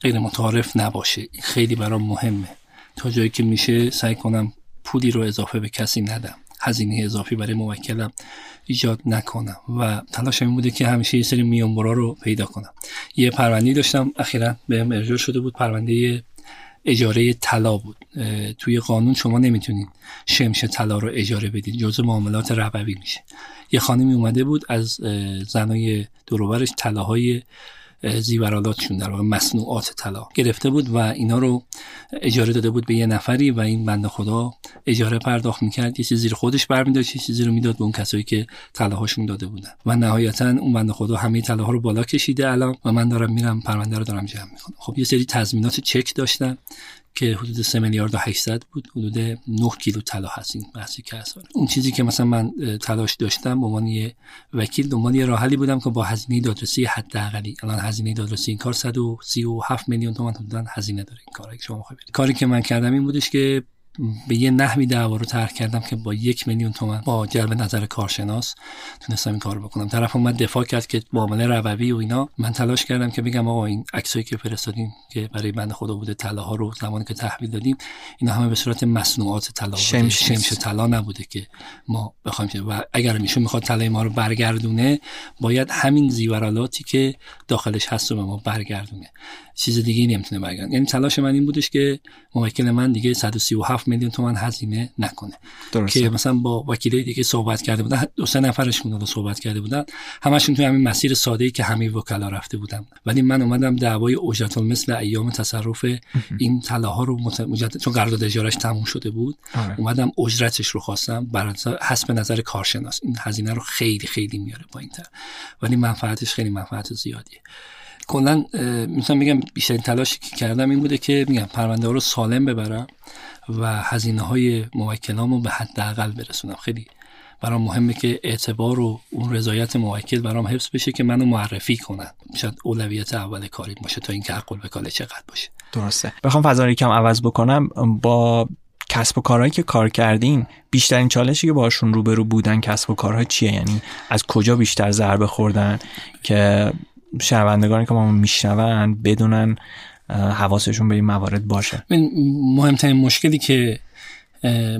[SPEAKER 2] غیر متعارف نباشه. خیلی برام مهمه. تا جایی که میشه سعی کنم پولی رو اضافه به کسی ندم. هزینه اضافی برای موکلم ایجاد نکنم و تلاش این بوده که همیشه یه سری میانبرا رو پیدا کنم. یه پرونده داشتم اخیرا بهم ارجاع شده بود پرونده اجاره طلا بود. توی قانون شما نمی‌تونید شمش طلا رو اجاره بدید جزء معاملات ربوی میشه. یه خانمی اومده بود از زنای دروبرش طلاهای زیورالاتشون در واقع مصنوعات طلا گرفته بود و اینا رو اجاره داده بود به یه نفری و این بنده خدا اجاره پرداخت می‌کرد. یه چیزی رو خودش برمیداشت یه چیزی رو می‌داد به اون کسایی که طلاهاشون داده بودن. و نهایتا اون بنده خدا همه طلاها رو بالا کشیده الان و من دارم میرم پرونده رو دارم جمع می‌کنم. خب یه سری تضمینات چک داشتن. که حدود 3 میلیارد و 800 بود حدود 9 کیلو طلا هست این بحثی که هست. اون چیزی که مثلا من تلاش داشتم به عنوان وکیل دنبال یه راهلی بودم که با هزینه دادرسی حداقلی. الان هزینه دادرسی این کار 137 میلیون تومان حدودا هزینه داره این کاری که شما کاری که من کردم این بودش که به یه نحوی دعوا رو طرح کردم که با یک میلیون تومن با جلب نظر کارشناس تونستم این کار بکنم. طرف من دفاع کرد که معامله رووی و اینا. من تلاش کردم که بگم آقا این عکسایی که فرستادیم که برای بنده خدا بوده طلاها رو زمانی که تحویل دادیم اینا همه به صورت مصنوعات طلا شمش, شمش طلا نبوده که ما بخوایم و اگر میشه می‌خواد طلای ما رو برگردونه باید همین زیورالاتی که داخلش هست رو به ما برگردونه. چیز دیگه نمی‌تونه برگردونه. یعنی تلاش من این بودش که موکل من دیگه 137 میلیون تومان هزینه نکنه. درسته. که مثلا با وکیلی دیگه صحبت کرده بودن دو سه نفرشون رو صحبت کرده بودن. همشون توی همین مسیر ساده ای که همه وکلا رفته بودن. ولی من اومدم دعوای اجرت مثل ایام تصرف این طلاها رو مجدد چون قرارداد اجارش تموم شده بود آره. اومدم اجرتش رو خواستم بر حسب نظر کارشناس. این هزینه رو خیلی خیلی میاره پایینتر. ولی منفعتش خیلی منفعت زیادیه. کلا می‌تونم بگم بیشترین تلاشی که کردم این بوده که میگم پرونده ها رو سالم ببرم و هزینه های موکلامو به حداقل برسونم. خیلی برام مهمه که اعتبار و اون رضایت موکل برام حفظ بشه که منو معرفی کنن. شاید اولویت اول کاری باشه تا اینکه عقل به کاله چقدر باشه.
[SPEAKER 1] درسته. بخوام فضا کم عوض بکنم. با کسب و کارهایی که کار کردین بیشترین چالشی که باشون روبرو بودن کسب و کارها چیه؟ یعنی از کجا بیشتر ضربه خوردن که شنوندگانی که ما میشنون بدونن حواسشون به این موارد باشه.
[SPEAKER 2] مهمترین مشکلی که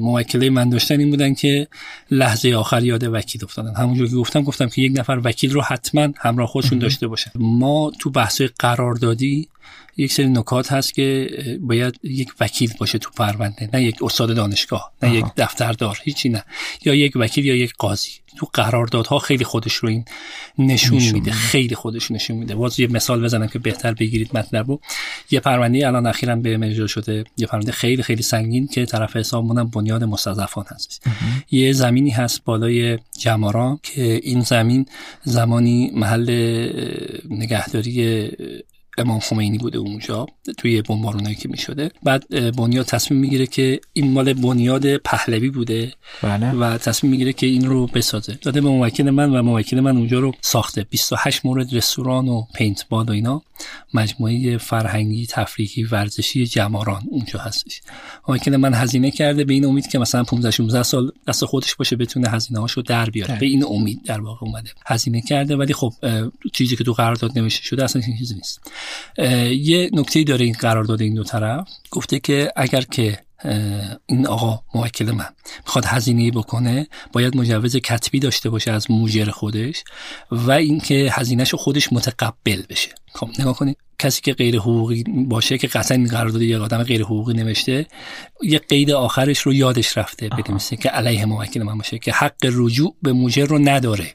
[SPEAKER 2] موکله من داشتن این بودن که لحظه آخر یاد وکیل افتادن. همونجور که گفتم گفتم که یک نفر وکیل رو حتما همراه خودشون داشته باشن ما تو بحث قراردادی یک سری نکات هست که باید یک وکیل باشه تو پرونده نه یک استاد دانشگاه نه یک دفتردار هیچی نه. یا یک وکیل یا یک قاضی. تو قراردادها خیلی خودش رو این نشون, میده خیلی خودش نشون میده. باز یه مثال بزنم که بهتر بگیرید مطلب رو. یه پرونده الان اخیرا به اجرا شده. یه پرونده خیلی خیلی سنگین که طرف حسابمون بنیاد مستضعفان هست یه زمینی هست بالای جمارا که این زمین زمانی محل نگهداری امام خمینی بوده اونجا توی بمبارونایی که می‌شده. بعد بنیاد تصمیم می‌گیره که این مال بنیاد پهلوی بوده بله. و تصمیم می‌گیره که این رو بسازه. داده به موکل من و موکل من اونجا رو ساخته. 28 مورد رستوران و پینت باد و اینا. مجموعه فرهنگی تفریحی ورزشی جماران اونجا هستش. موکل من هزینه کرده به این امید که مثلا 15 16 سال دست خودش باشه بتونه هزینه هاشو در بیاره. به این امید در واقع اومده. هزینه کرده ولی خب چیزی که تو قرارداد نوشته شده اصلا چیزی نیست. یه نکته داره این قرارداد این دو طرف. گفته که اگر که این آقا موکل من می‌خواد هزینه بکنه باید مجوز کتبی داشته باشه از موجر خودش و اینکه هزینهش خودش متقبل بشه. خب نگاه کنید کسی که غیر حقوقی باشه که قطعا این قرارداد یه آدم غیر حقوقی نوشته یه قید آخرش رو یادش رفته بنویسه که علیه موکل من باشه که حق رجوع به موجر رو نداره.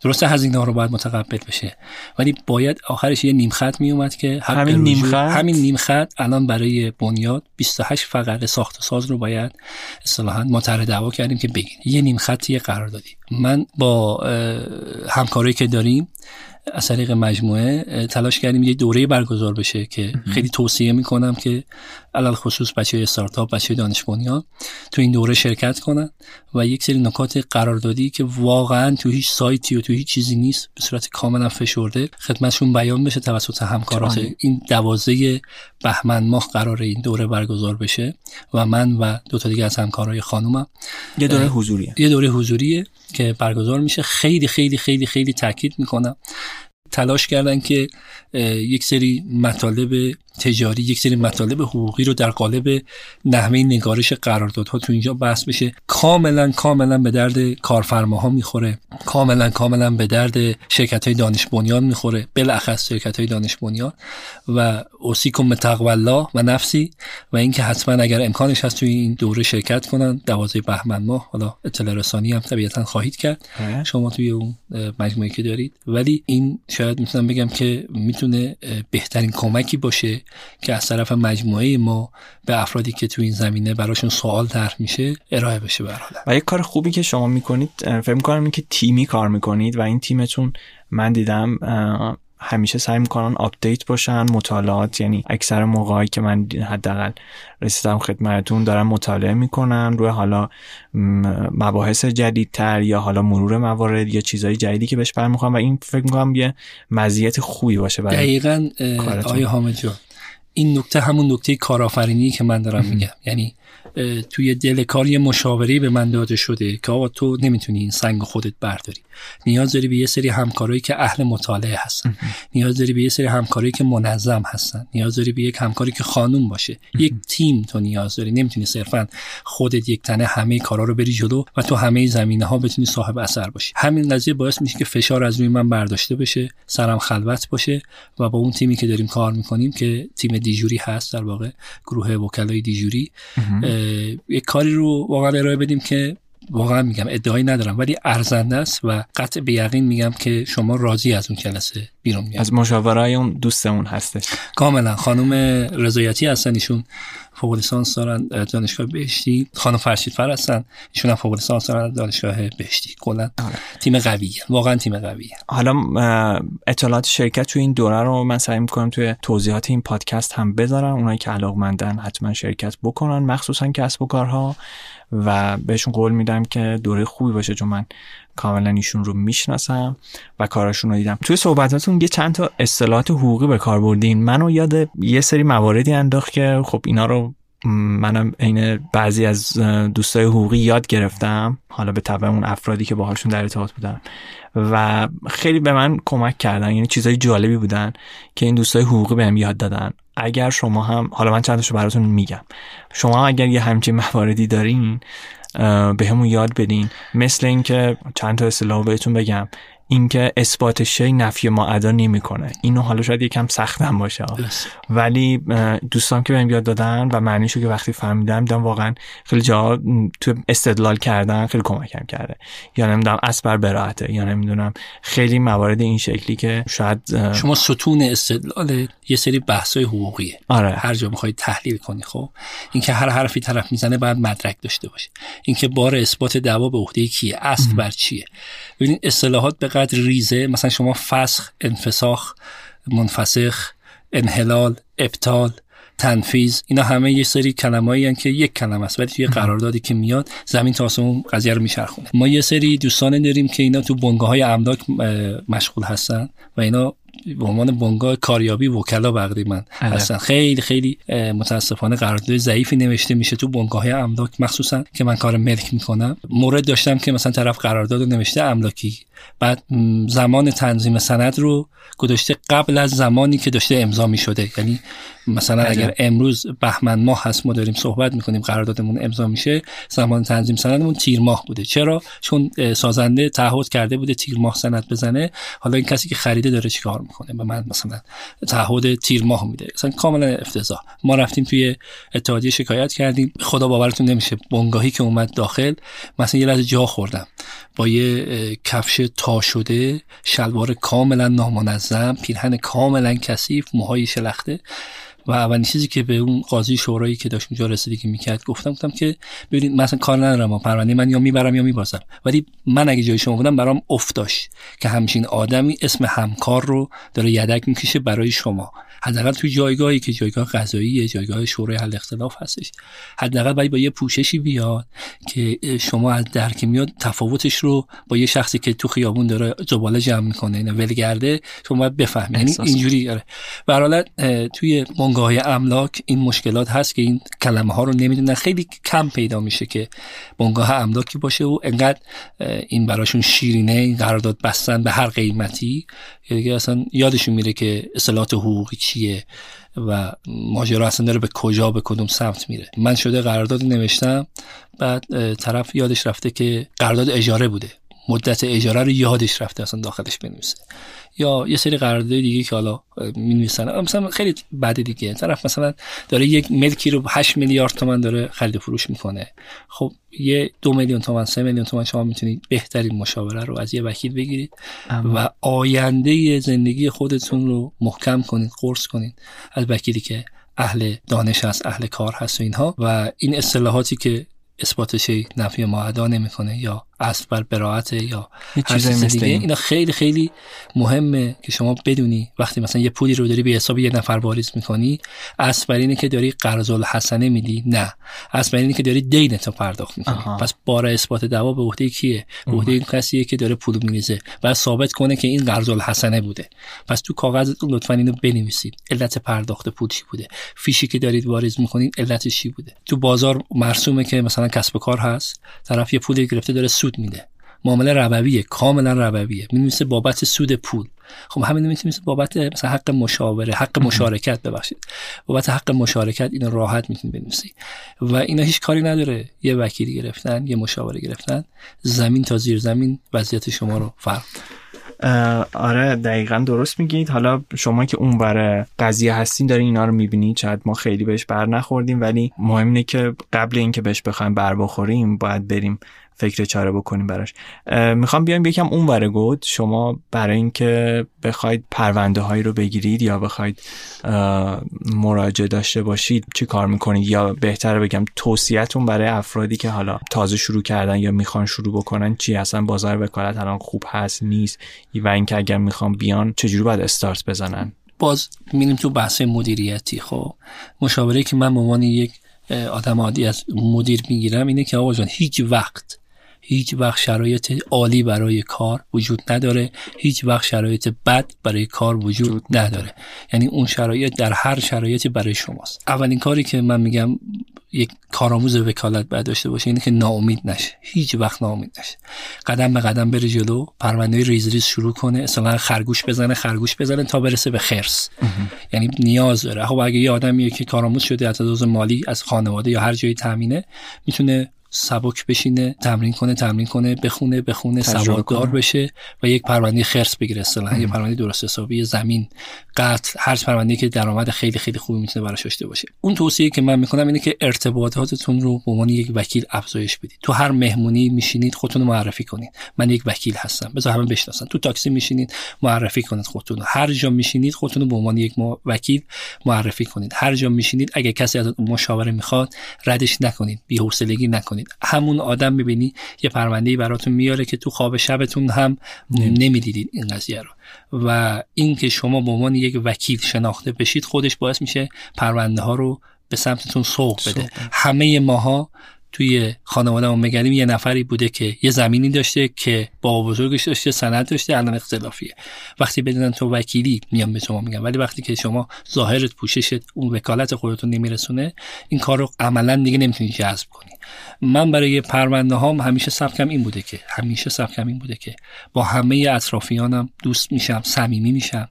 [SPEAKER 2] درسته هزینه ها رو باید متقبل بشه. ولی باید آخرش یه نیم خط می اومد که
[SPEAKER 1] همین نیم خط؟
[SPEAKER 2] همین نیم خط الان برای بنیاد 28 فقره ساخت و ساز رو باید اصطلاحا ما طرح دعوا کردیم که بگین. یه نیم خطی قرار دادیم. من با همکاری که داریم از طریق مجموعه تلاش کردیم یه دوره برگزار بشه که خیلی توصیه می‌کنم که علال خصوص بچه استارتاپ بچه دانش بنیان تو این دوره شرکت کنن و یک سری نکات قراردادی که واقعا تو هیچ سایتی و تو هیچ چیزی نیست به صورت کاملا فشرده خدمتشون بیان بشه توسط همکارات این دوازه بهمن ماه قرار این دوره برگزار بشه و من و دو تا دیگه از همکارای خانومم.
[SPEAKER 1] یه دوره حضوریه.
[SPEAKER 2] یه دوره حضوریه که برگزار میشه. خیلی خیلی خیلی خیلی تاکید می‌کنم. تلاش کردن که یک سری مطالب تجاری یک سری مطالب حقوقی رو در قالب نحوه نگارش قراردادها تو اینجا بحث بشه کاملا کاملا به درد کارفرماها می‌خوره. کاملا کاملا به درد شرکت های دانش بنیان می‌خوره. بالاخص شرکت های دانش بنیان و اوسیکم تقوی الله و نفسی و اینکه حتما اگر امکانش هست توی این دوره شرکت کنن دوازه بهمن ماه حالا اطلاع رسانی هم طبیعتا خواهید کرد. شما توی اون مجموعه که دارید. ولی این شاید می‌تونم بگم که می‌تونه بهترین کمکی باشه که از طرف مجموعه ما به افرادی که تو این زمینه براشون سوال طرح میشه ارائه بشه به
[SPEAKER 1] و یک کار خوبی که شما می‌کنید فکر می‌کنم که تیمی کار می‌کنید و این تیمتون من دیدم همیشه سعی می‌کنن update باشن مطالعات یعنی اکثر موقعی که من حداقل رسیدم خدمتتون دارن مطالعه می‌کنن روی حالا مباحث جدیدتر یا حالا مرور موارد یا چیزهای جدیدی که بهش برمیخوام و این فکر می‌کنم یه مزیت خوبی باشه برای
[SPEAKER 2] دقیقا آیا حامد جان این نکته همون نکته کارآفرینی که من دارم میگم. یعنی توی دل کار یه مشاوره به من داده شده که آقا تو نمی‌تونی این سنگ خودت برداری. نیاز داری به یه سری همکارایی که اهل مطالعه هستن. نیاز داری به یه سری همکارایی که منظم هستن. نیاز داری به یک همکاری که خانوم باشه. یک تیم تو نیاز داری. نمی‌تونی صرفا خودت یک تنه همه کارا رو بری جلو و تو همه زمینه ها بتونی صاحب اثر باشی. همین قضیه باعث میشه که فشار از روی من برداشته بشه سرم خلوت باشه و با اون تیمی که داریم کار می‌کنیم که تیم دیجوری هست در واقع گروه وکلای دیجوری یک کاری رو واقعا ارائه بدیم که واقعا میگم ادعایی ندارم ولی ارزنده است و قطع به یقین میگم که شما راضی از اون جلسه بیرون میاد.
[SPEAKER 1] از مشاورای اون دوستمون هستش.
[SPEAKER 2] کاملا. خانم رضایتی هستن ایشون. فوق لیسانس دارن دانشگاه بهشتی. خانم فرشید فر هستن ایشون هم فوق لیسانس دارن دانشگاه بهشتی. کلا آره. تیم قویه. واقعا تیم قویه.
[SPEAKER 1] حالا اطلاعات شرکت تو این دوره رو من سعی می‌کنم توی توضیحات این پادکست هم بذارم. اونایی که علاقمندن حتما شرکت بکنن مخصوصا کسب و کارها. و بهشون قول میدم که دوره خوبی باشه چون من کاملا ایشون رو می‌شناسم و کاراشون رو دیدم. توی صحبتاتون یه چند تا اصطلاحات حقوقی به کار بردین. منو یاد یه سری مواردی انداخت که خب اینا رو منم عین بعضی از دوستای حقوقی یاد گرفتم. حالا به طبع اون افرادی که باهاشون در ارتباط بودم و خیلی به من کمک کردن. یعنی چیزای جالبی بودن که این دوستای حقوقی بهم یاد دادن. اگر شما هم حالا من چند براتون میگم. شما اگر یه همچین مواردی دارین به همون یاد بدین. مثل اینکه چند تا اصطلاح بهتون بگم. اینکه اثبات شی نفی ما ادا نمی‌کنه. اینو حالا شاید یکم سختم باشه. ولی دوستان که بهم یاد دادن و معنیشو که وقتی فهمیدم دیدم واقعا خیلی جا تو استدلال کردن خیلی کمکم کرده. یا نمی‌دونم اسبر براحته یا نمی‌دونم خیلی موارد این شکلی که شاید
[SPEAKER 2] شما ستون استدلال یه سری بحثای حقوقیه.
[SPEAKER 1] آره.
[SPEAKER 2] هر جا می‌خوای تحلیل کنی خب. اینکه هر حرفی طرف می‌زنه باید مدرک داشته باشه. اینکه بار اثبات دعوا به عهده کیه؟ اصل بر چیه؟ ببینید اصطلاحات به قدر ریزه مثلا شما فسخ انفساخ منفسخ انحلال ابطال تنفیز اینا همه یه سری کلمه‌ای که یک کلمه است ولی توی قراردادی که میاد زمین تا آسمون قضیه رو میچرخونه. ما یه سری دوستان داریم که اینا تو بنگاه های املاک مشغول هستن و اینا به عنوان بنگاه کاریابی وکلا من. هستن. خیلی خیلی متاسفانه قرارداد ضعیفی نوشته میشه تو بنگاه املاک مخصوصا که من کار ملک می‌کنم. مورد داشتم که مثلا طرف قرارداد نوشته املاکی. بعد زمان تنظیم سند رو گذاشته قبل از زمانی که داشته امضا می شده یعنی مثلا اگر امروز بهمن ماه هست ما داریم صحبت می‌کنیم قراردادمون امضا میشه زمان تنظیم سندمون تیر ماه بوده. چرا؟ چون سازنده تعهد کرده بوده تیر ماه سند بزنه. حالا این کسی که خریده داره چیکار می‌کنه به من مثلا تعهد تیر ماه میده. مثلا کاملا افتضاح. ما رفتیم توی اتحادیه شکایت کردیم. خدا باورتون نمیشه بنگاهی که اومد داخل مثلا یه لحظه جا خوردم. با یه کفش تا شده شلوار کاملا نامنظم پیرهن کاملا کثیف موهای شلخته. و اولین چیزی که به اون قاضی شورایی که داشت اونجا رسیدگی می‌کرد گفتم گفتم که ببینید مثلا کار ندارم پرونده من یا می‌برم یا میبازم. ولی من اگه جای شما بودم برام افتاش که همچین آدمی اسم همکار رو داره یدک می‌کشه برای شما. حداقل توی جایگاهی که جایگاه قضاییه جایگاه شورای حل اختلاف هستش. حداقل باید با یه پوششی بیاد که شما از درک میاد تفاوتش رو با یه شخصی که تو خیابون داره زباله جمع می‌کنه اینا ولگرده شما باید بفهمید. یعنی اینجوری آره. توی بنگاه املاک این مشکلات هست که این کلمه ها رو نمی‌دونن. خیلی کم پیدا میشه که بنگاه املاکی باشه و انقدر این براشون شیرینه این قرارداد بستن به هر قیمتی که اصلا یادشون میره که اصلاحات حقوقی چیه و ماجرا اصلا داره به کجا به کدوم سمت میره. من شده قرارداد نوشتم بعد طرف یادش رفته که قرارداد اجاره بوده. مدت اجاره رو یادش رفته اصلا داخلش بنویسه. یا یه سری قرارداد دیگه که حالا می‌نویسن. مثلا خیلی بده دیگه. طرف مثلا داره یک ملکی رو 8 میلیارد تومن داره خرید فروش می‌کنه. خب یه دو میلیون تومن سه میلیون تومن شما می‌تونید بهترین مشاوره رو از یه وکیل بگیرید و آینده زندگی خودتون رو محکم کنید قرص کنید از وکیلی که اهل دانش هست اهل کار هست و اینها. و این اصطلاحاتی که اثباتش نفی معدا نمی‌کنه یا اصل بر براعت یا هر چیز دیگه. اینا خیلی خیلی مهمه که شما بدونی وقتی مثلا یه پولی رو داری به حساب یه نفر واریز می‌کنی اصل بر اینه که داری قرض الحسنه میدی. نه. اصل بر اینه که داری دین تو پرداخت می‌کنی. پس بار اثبات دعوا به عهده کیه؟ به عهده این کسیه که داره پول میریزه و ثابت کنه که این قرض الحسنه بوده. پس تو کاغذتون لطفا اینو بنویسید. علت پرداخت پول چی بوده؟ فیشی که دارید واریز می‌کنید علتش چی بوده؟ تو بازار مرسومه که مثلا کسب و کار هست. طرف یه پولی گرفته داره سود میده. معامله ربویه کاملا ربویه. می‌نویسه بابت سود پول. خب همین می‌تونید بابت مثلا حق مشاوره حق مشارکت ببخشید. بابت حق مشارکت اینو راحت می‌تونید بنویسید و اینا هیچ کاری نداره. یه وکیلی گرفتن یه مشاوره گرفتن. زمین تا زیر زمین وضعیت شما رو فرق
[SPEAKER 1] آره دقیقا درست میگید. حالا شما که اون بره قضیه هستین دارین اینا رو می‌بینید شاید ما خیلی بهش بر نخوردیم ولی مهم اینه که قبل اینکه بهش بخوایم بر بخوریم باید بریم فکر چاره بکنیم براش. می‌خوام بیایم یکم اون گود. شما برای اینکه بخواید پرونده هایی رو بگیرید یا بخواید مراجعه داشته باشید چی کار می‌کنید؟ یا بهتره بگم توصیهتون برای افرادی که حالا تازه شروع کردن یا می‌خوان شروع بکنن چی؟ اصلا بازار وکالت الان خوب هست نیست. و اینکه اگر می‌خوان بیان چجوری باید استارت بزنن؟
[SPEAKER 2] باز میریم تو بحث مدیریتی. خب مشاوره که من به یک آدم عادی از مدیر می‌گیرم اینه که آقا جان هیچ وقت هیچ وقت شرایط عالی برای کار وجود نداره هیچ وقت شرایط بد برای کار وجود نداره. یعنی اون شرایط در هر شرایطی برای شماست. اولین کاری که من میگم یک کارآموز وکالت باید داشته باشه اینه که ناامید نشه. هیچ وقت ناامید نشه. قدم به قدم بره جلو پرونده ریز ریز شروع کنه اصلا خرگوش بزنه خرگوش بزنه تا برسه به خرس. یعنی نیاز داره. خب اگه یه آدمیه که کارآموز شده از مالی از خانواده یا هر جایی تامینه می‌تونه سبک بشینه تمرین کنه تمرین کنه بخونه بخونه سواددار بشه و یک پرونده خرس بگیره اصلا یه پرونده درست حسابی زمین قطع هر پرونده که درآمد خیلی خیلی خوبی می‌تونه براش داشته باشه. اون توصیه که من می‌کنم اینه که ارتباطاتتون رو به عنوان یک وکیل افزایش بدید. تو هر مهمونی میشینید خودتون معرفی کنید. من یک وکیل هستم. بذار همه بشناسن. تو تاکسی میشینید معرفی کنید خودتون هر جا میشینید خودتون رو به عنوان یک وکیل معرفی کنید. هر جا میشینید اگه کسی از مشاوره می‌خواد ردش نکنید. بی‌حوصلگی نکنید. همون آدم می‌بینی یه پرونده براتون میاره که تو خواب شبتون هم نمی‌دیدید این قضیه رو. و اینکه شما به عنوان یک وکیل شناخته بشید خودش باعث میشه پرونده ها رو به سمتتون سوق بده. همه ماها توی خانواده مگریم یه نفری بوده که یه زمینی داشته که با بزرگش داشته سند داشته الان اختلافیه. وقتی بدونن تو وکیلی میام به شما میگم ولی وقتی که شما ظاهرت پوششت اون وکالت خودتون نمیرسونه این کار رو عملا دیگه نمی‌تونی جذب کنی. من برای پرونده هام همیشه سبکم این بوده که همیشه سبکم این بوده که با همه اطرافیانم دوست میشم صمیمی میشم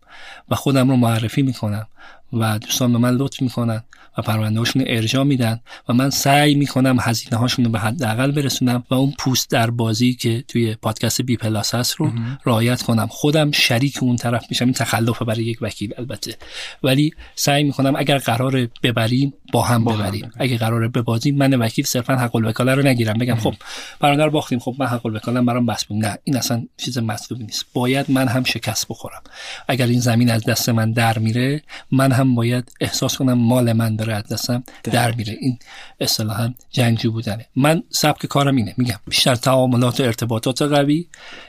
[SPEAKER 2] و خودم رو معرفی می‌کنم و دوستان به من لطف می‌کنن. و پرونده هاشون ارجاع میدن و من سعی می‌کنم هزینه هاشون رو به حداقل برسونم و اون پوست در بازی که توی پادکست بی پلاس هست رو رعایت کنم. خودم شریک اون طرف میشم. این تخلفه برای یک وکیل البته. ولی سعی می‌کنم اگر قرار ببریم با هم ببریم. اگر قرار ببازیم من وکیل صرفا حق الوکاله رو نگیرم. بگم خب پرونده رو باختیم. خب من حق الوکاله برام بس نه این اصلا چیز مطلوبی نیست. باید من هم شکست بخورم. اگر این زمین از دست من در میره من هم باید احساس کنم مال من داره از دستم در میره. این اصطلاحا جنگجو بودنه. من سبک کارم اینه. میگم بیشتر تعاملات و ارتباطات قوی.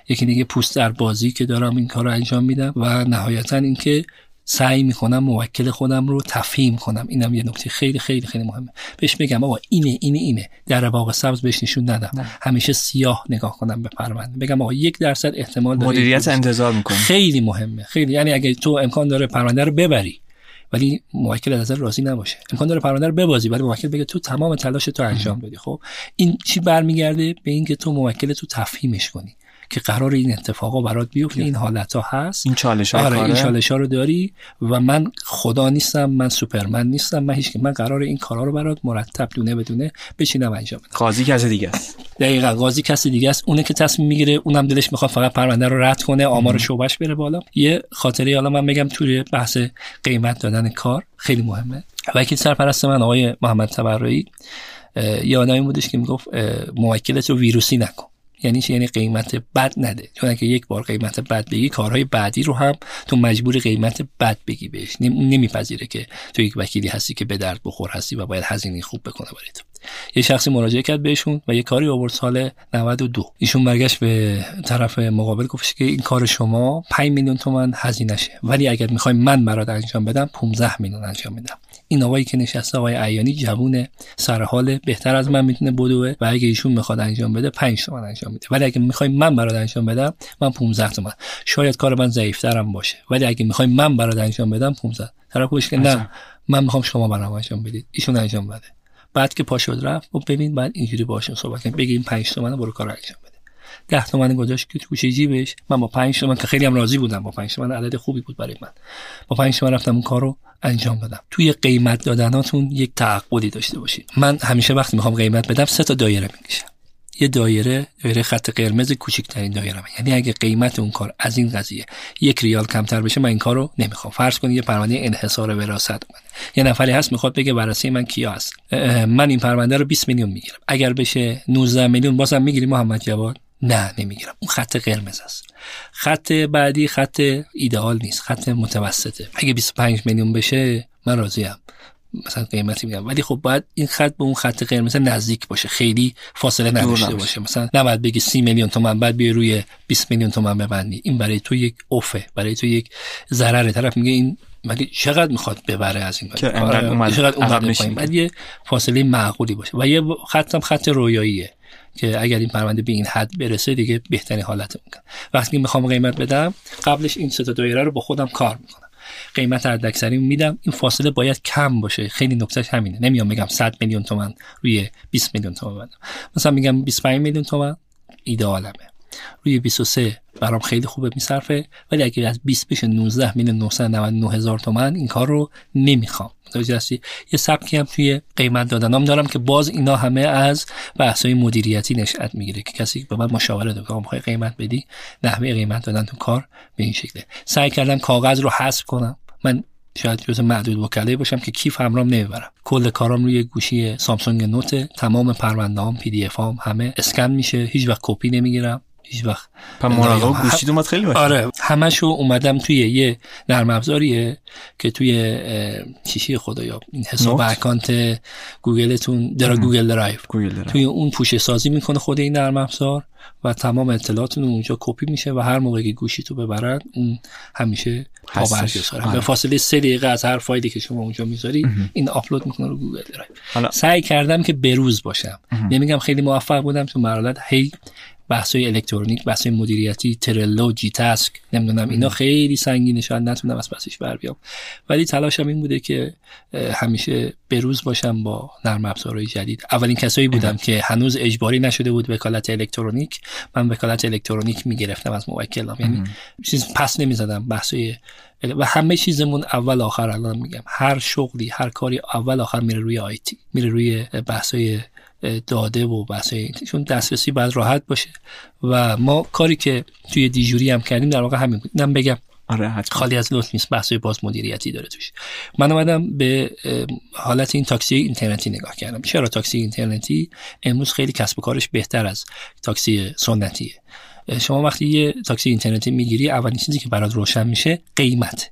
[SPEAKER 2] یکی دیگه پوست در بازی که دارم این کار رو انجام میدم و نهایتا اینکه سعی می‌کنم موکل خودم رو تفهیم کنم. اینم یه نکته خیلی خیلی خیلی مهمه. بهش بگم آقا اینه اینه اینه. در باغ سبز بهش نشون ندم. نه. همیشه سیاه نگاه کنم به پرونده بگم آقا یک درصد احتمال داره
[SPEAKER 1] مدیریت انتظار می‌کنه
[SPEAKER 2] خیلی مهمه. خیلی. یعنی اگه تو امکان داره پرونده رو ببری ولی موکل از راضی نباشه. امکان داره پرونده رو ببازی ولی موکل بگه تو تمام تلاش تو انجام بدی. خب این چی برمیگرده؟ به اینکه تو موکل تو تفهیمش کنی. که قرار این اتفاقا برات بیفته این حالت ها هست.
[SPEAKER 1] این چالش ها
[SPEAKER 2] آره این چالش ها رو داری و من خدا نیستم من سوپرمن نیستم من هیچ من قرار این کارا رو برات مرتب دونه بدونه بچینم انجام بدم.
[SPEAKER 1] قاضی کس دیگه است.
[SPEAKER 2] دقیقا قاضی کسی دیگه است. اونه که تصمیم می‌گیره اونم دلش می‌خواد فقط پرونده رو رد کنه آمار شعبش بره بالا. یه خاطری حالا من بگم توی بحث قیمت دادن کار خیلی مهمه. وکیل سرپرست من آقای محمد تبرایی یه آدمی بودش که می‌گفت موکلت رو ویروسی نکن. یعنی چی؟ یعنی قیمت بد نده. چون اگه یک بار قیمت بد بگی کارهای بعدی رو هم تو مجبور قیمت بد بگی بهش. نمیپذیره که تو یک وکیلی هستی که به درد بخور هستی و باید هزینه خوب بکنه برای یه شخصی مراجعه کرد بهشون و یه کاری آورد سال 92 ایشون برگشت به طرف مقابل گفتش که این کار شما 5 میلیون تومن هزینهشه. ولی اگر می‌خوای من برات انجام بدم 15 میلیون انجام میدم. این آقایی که نشسته آقای عیانی جوونه سرحال بهتر از من می‌تونه بدوه و اگه ایشون می‌خواد انجام بده 5 تومن انجام میده. ولی اگه می‌خوای من برات انجام بدم من 15 تومن شاید کار من ضعیفترم باشه. ولی اگه می‌خوای من برات انجام بدم 15 طرف که نه من می‌خوام شما برام انجام بدید. ایشون انجام بده. بعد که پا شد رفت و ببین بعد اینجوری باشون صحبت کنیم. بگیم 5 تومن برو کار انجام بده. 10 تومن گذاشت که توش جیبش. من با 5 تومن که خیلی هم راضی بودم با 5 تومن عدد خوبی بود برای من. با 5 تومن رفتم اون کارو انجام بدم. توی قیمت دادناتون یک تعقلی داشته باشید. من همیشه وقتی می‌خوام قیمت بدم سه تا دایره می‌کشم. یه دایره دایره خط قرمز کوچکترین دایره یعنی اگه قیمت اون کار از این قضیه یک ریال کمتر بشه من این کارو نمی‌خوام. فرض کنید یه پرونده انحصار وراثت اومده. یه نفری هست می‌خواد بگه ورثه من کیا هست. من این پرونده رو 20 میلیون می‌گیرم. اگر بشه 19 میلیون بازم می‌گیری محمد جواد؟ نه نمی‌گیرم. اون خط قرمز است. خط بعدی خط ایدئال نیست خط متوسطه. اگه 25 میلیون بشه من راضیم. مثلا قیمتی میگم. ولی خب باید این خط به اون خط قرمز نزدیک باشه. خیلی فاصله نداشته باشه. مثلا نباید بگی 30 میلیون تومن بعد بیا روی 20 میلیون تومن ببندی. این برای تو یک اوفه برای تو یک ضرر طرف میگه این مگه چقدر می‌خواد ببره از این
[SPEAKER 1] که آره، چقدر اومده
[SPEAKER 2] بعد یه فاصله معقولی باشه. و یه خط خط رویاییه که اگر این پرونده به این حد برسه دیگه بهترین حالت می‌کنه. وقتی می‌خوام قیمت بدم قبلش این سه تا دایره رو با خودم کار می‌کنم. قیمت حداکثری میدم. این فاصله باید کم باشه. خیلی نکتهش همینه. نمیام بگم 100 میلیون تومن روی 20 میلیون تومن بدم مثلا میگم 25 میلیون تومن ایدئالمه روی 23 برام خیلی خوبه میصرفه. ولی اگه از 20 بشه 19 میلیون 999 هزار تومن این کار رو نمی‌خوام. متوجه یه سبکی هم توی قیمت دادنام دارم که باز اینا همه از بحث‌های مدیریتی نشأت می‌گیره که کسی به من مشاوره داد که قیمت بدی نحوه قیمت دادن تو کار به این شکله. سعی کردم کاغذ رو حذف کنم. من شاید جز معدود وکلایی باشم که کیف همرام نمی‌برم. کل کارام روی گوشی سامسونگ نوت تمام پروندهام PDF همه اسکن میشه. هیچ وقت کپی نمی‌گیرم. هیچ وقت.
[SPEAKER 1] مراقب گوشید اومد خیلی باشه
[SPEAKER 2] آره همشو اومدم توی یه نرم افزاریه که توی چیشی خدایا این حساب account گوگلتون در Google Drive. توی اون پوشه سازی می‌کنه خود این نرم افزار و تمام اطلاعاتون اونجا کپی میشه و هر موقع که گوشی تو ببرن اون همیشه پابرجاست به فاصله سه دقیقه از هر فایلی که شما اونجا می‌ذاری این آپلود می‌کنه رو Google Drive. سعی کردم که بروز باشم. نمیگم خیلی موفق بودم تو مرحله هی بحث‌های الکترونیک بحث‌های مدیریتی Trello GTasks نمی‌دونم اینا خیلی سنگینه شاید نتونم از پسش بر بیام. ولی تلاشم این بوده که همیشه بروز باشم با نرم افزارهای جدید. اولین کسایی بودم که هنوز اجباری نشده بود وکالت الکترونیک من وکالت الکترونیک می‌گرفتم از موکلام یعنی چیز پس نمی‌زدم بحثای و همه چیزمون اول آخر الان میگم. هر شغلی هر کاری اول آخر میره روی آیتی میره روی بحثای داده و بحث چون دسترسی باید راحت باشه. و ما کاری که توی دیجوری هم کردیم در واقع همین بود. اینم بگم
[SPEAKER 1] آره
[SPEAKER 2] خالی از لطف نیست بحث باز مدیریتی داره توش. من اومدم به حالت این تاکسی اینترنتی نگاه کردم. چرا تاکسی اینترنتی؟ امروز خیلی کسب و کارش بهتر از تاکسی سنتیه. شما وقتی یه تاکسی اینترنتی می‌گیری اولین چیزی که برات روشن میشه قیمت.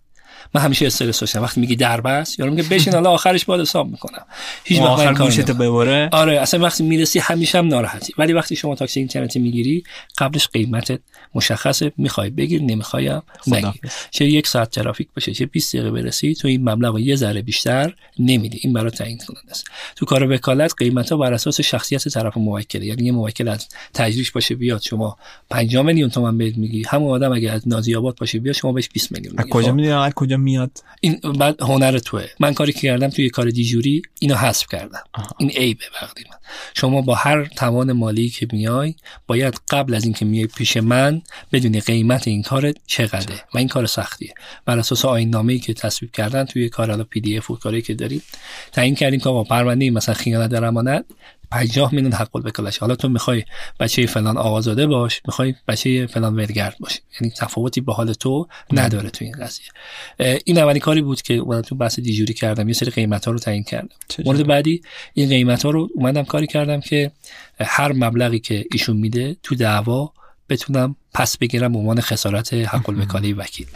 [SPEAKER 2] من همیشه استرس داشتم. وقتی میگی دربست یارو میگه بشین حالا آخرش باید حساب می‌کنم.
[SPEAKER 1] هیچ وقت آخر گوشت ببره؟
[SPEAKER 2] آره اصلا وقتی می‌رسی همیشه هم ناراحتی. ولی وقتی شما تاکسی اینترنتی می‌گیری قبلش قیمتت مشخصه می‌خوای بگیر نمی‌خوایم نگیر. چه یک ساعت ترافیک باشه چه 20 دقیقه برسی تو این مبلغ یه ذره بیشتر نمیدی. این برای تعیین کننده است. تو کار وکالت قیمت ها بر اساس شخصیت طرف موکله. یعنی یه موکل از تجریش باشه بیاد شما 5 میلیون تومان بهت میگی. همون آدم اگه از نازی آباد باشه بیاد شما بهش 20 میلیون
[SPEAKER 1] کجا می‌دونی کجا اینجا میاد.
[SPEAKER 2] این بعد هنر توه. من کاری که کردم توی کار دیجوری اینو حذف کردم. این عیبه وقتی من. شما با هر توان مالی که میای باید قبل از اینکه میای پیش من بدونی قیمت این کار چقدره و این کار سختیه. بر اساس آیین نامه‌ای که تصویب کردن توی کار حالا پی دی اف و کاری که داریم تعیین کردیم که با پرونده مثلا خیانت در امانت 50 میلیون حق الوکالش حالا تو می‌خوای بچه فلان آقازاده باش می‌خوای بچه فلان ولگرد باش یعنی تفاوتی به حال تو نداره تو این قضیه. این اولین کاری بود که اومدم تو بحث دیجوری کردم. یه سری قیمت ها رو تعیین کردم. مورد بعدی این قیمت ها رو اومدم کاری کردم که هر مبلغی که ایشون میده تو دعوا بتونم پس بگیرم به عنوان خسارت حق وکیل.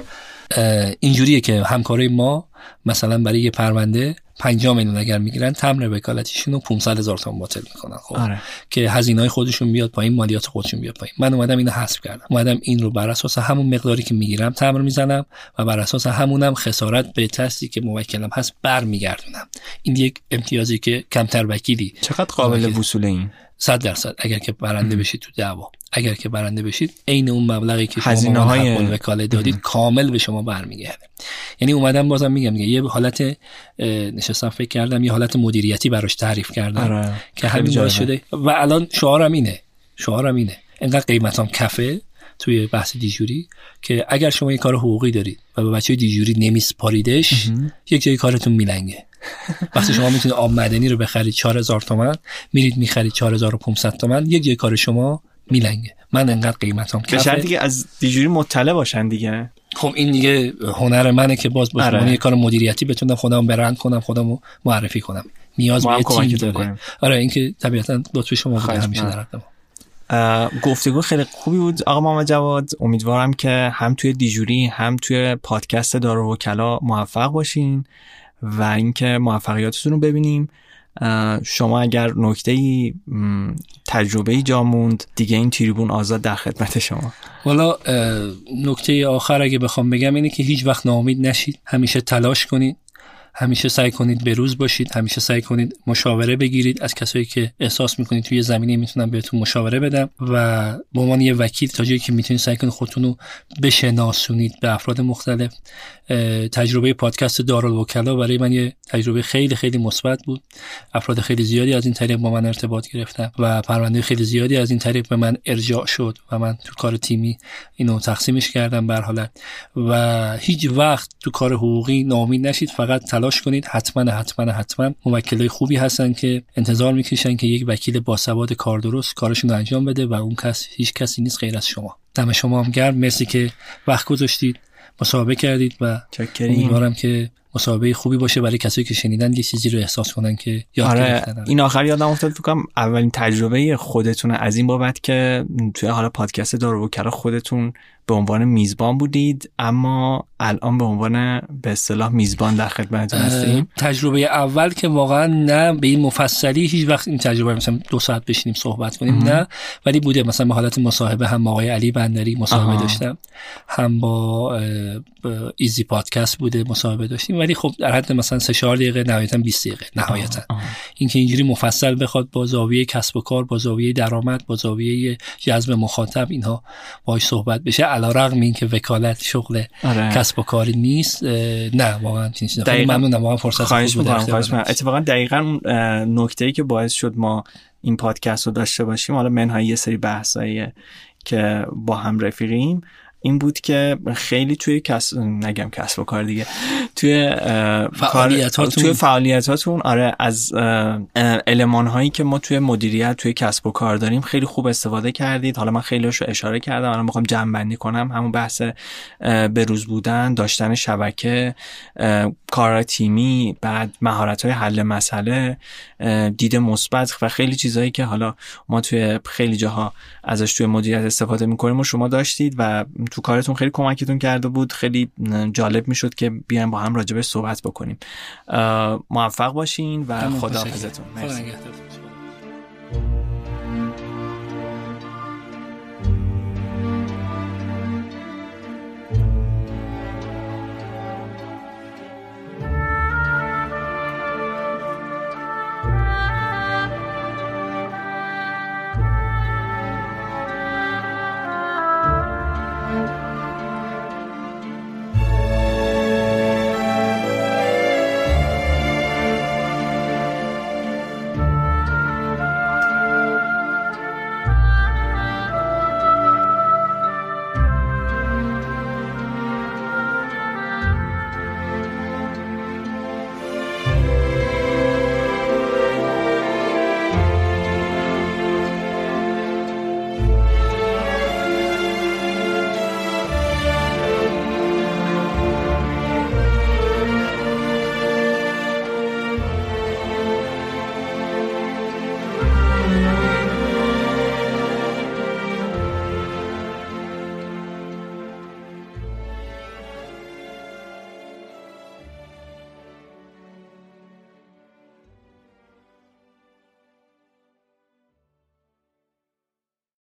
[SPEAKER 2] اینجوریه که همکارای ما مثلا برای یه پرونده 5 میلیون اگر می‌گیرن تمر وکالتیشون رو 500 هزار تومان باطل می‌کنن خب. آره. که هزینه های خودشون بیاد پایین مالیات خودشون بیاد پایین. من اومدم اینو حذف کردم. اومدم این رو بر اساس همون مقداری که می‌گیرم تمر می‌زنم و بر اساس همونم خسارت به تستی که موکلم هست برمیگردونم. این یک امتیازی که کمتر وکیلی.
[SPEAKER 1] چقدر قابل وصول این؟
[SPEAKER 2] صد درصد. اگر که برنده بشید تو دعوا. اگر که برنده بشید عین اون مبلغی که شما های وکاله دادید کامل به شما برمیگرده. یعنی اومدم بازم میگم یه حالت نشستم فکر کردم یه حالت مدیریتی براش تعریف کردم آره. که همین باعث شده. و الان شعارم اینه. شعارم اینه. انقدر قیمتام کفه توی بحث دیجوری که اگر شما یه کار حقوقی دارید و به بچه دیجوری نمیسپاریدش یک جای کارتون میلنگه. <laughs> وقتی شما می‌تونید آب مدنی رو بخرید 4000 تومن میرید می‌خرید 4500 تومن یک جای کار شما میلنگه. من انقدر قیمتام
[SPEAKER 1] به شرطی که از دیجوری مطلع باشن دیگه.
[SPEAKER 2] خب این دیگه هنر منه که باز با آره. یه کار مدیریتی بتونم خودم برند کنم خودم معرفی کنم. نیاز به تیم داره. آره این که طبیعتا لطف شما بوده همیشه دارم
[SPEAKER 1] گفتگو خیلی خوبی بود. آقا محمد جواد امیدوارم که هم توی دیجوری هم توی پادکست وکلا موفق باشین و اینکه موفقیاتتون رو ببینیم. شما اگر نکته ای تجربه ای جا موند دیگه این تریبون آزاد در خدمت شما.
[SPEAKER 2] والا نکته آخر اگه بخوام بگم اینه که هیچ وقت ناامید نشید. همیشه تلاش کنید. همیشه سعی کنید به روز باشید همیشه سعی کنید مشاوره بگیرید. از کسایی که احساس می‌کنید توی زمینه می‌تونن بهتون مشاوره بدم و به عنوان یه وکیل تا جایی که می‌تونید سعی کنید خودتون رو بشناسونید به افراد مختلف. تجربه پادکست دارالوکلا برای من یه تجربه خیلی خیلی مثبت بود. افراد خیلی زیادی از این طریق با من ارتباط گرفتن و پرونده خیلی زیادی از این طریق به من ارجاع شد و من تو کار تیمی اینو تقسیمش کردم بر حالت. و هیچ وقت تو کار حقوقی ناامید نشید فقط تلاش کنید. حتما حتما حتما موکلای خوبی هستن که انتظار می‌کشن که یک وکیل باسواد کار درست کارشون رو انجام بده و اون کس هیچ کسی نیست غیر از شما. دم شما هم گرم. مرسی که وقت گذاشتید. مصاحبه کردید و امیدوارم که مصاحبه خوبی باشه برای کسایی که شنیدن یه چیزی رو احساس کنن که یاد آره
[SPEAKER 1] این آخر یادم افتاد فکرم اولین تجربه خودتون از این بابت که توی حالا پادکست دارو خودتون به عنوان میزبان بودید اما الان به عنوان به اصطلاح میزبان در خدمتتون هستیم.
[SPEAKER 2] تجربه اول که واقعا نه به این مفصلی هیچ وقت این تجربه مثلا دو ساعت بشینیم صحبت کنیم نه. ولی بوده مثلا به حالت مصاحبه هم آقای علی بندری مصاحبه داشتم هم با ایزی پادکست بوده مصاحبه داشتیم. ولی خب در حد مثلا 3 4 دقیقه نهایتا 20 دقیقه نهایتا. اینکه اینجوری مفصل بخواد با زاویه کسب و کار با زاویه درآمد با زاویه جذب مخاطب اینها باهاش صحبت بشه. علیرغم اینکه وکالت شغل آره. کسب و کاری نیست نه واقعا چیزی ممنونم واقعا فرصت
[SPEAKER 1] خواهش می‌کنم اتفاقا دقیقا نکته که باعث شد ما این پادکست رو داشته باشیم حالا منهای یه سری بحثایی که با هم رفیقیم. این بود که خیلی توی کس نگم کسب و کار دیگه توی
[SPEAKER 2] فعالیتاتون.
[SPEAKER 1] توی فعالیتاتون آره از علمان هایی که ما توی مدیریت توی کسب و کار داریم خیلی خوب استفاده کردید. حالا من خیلی رو اشاره کردم الان می‌خوام جمع بندی کنم. همون بحث بروز بودن داشتن شبکه کار تیمی بعد مهارت های حل مسئله دید مثبت و خیلی چیزهایی که حالا ما توی خیلی جاها ازش توی مدیریت استفاده می‌کنیم و شما داشتید و تو کارتون خیلی کمکتون کرده بود. خیلی جالب می‌شد که بیایم با هم راجبش صحبت بکنیم موفق باشین و خداحافظتون. مرسی.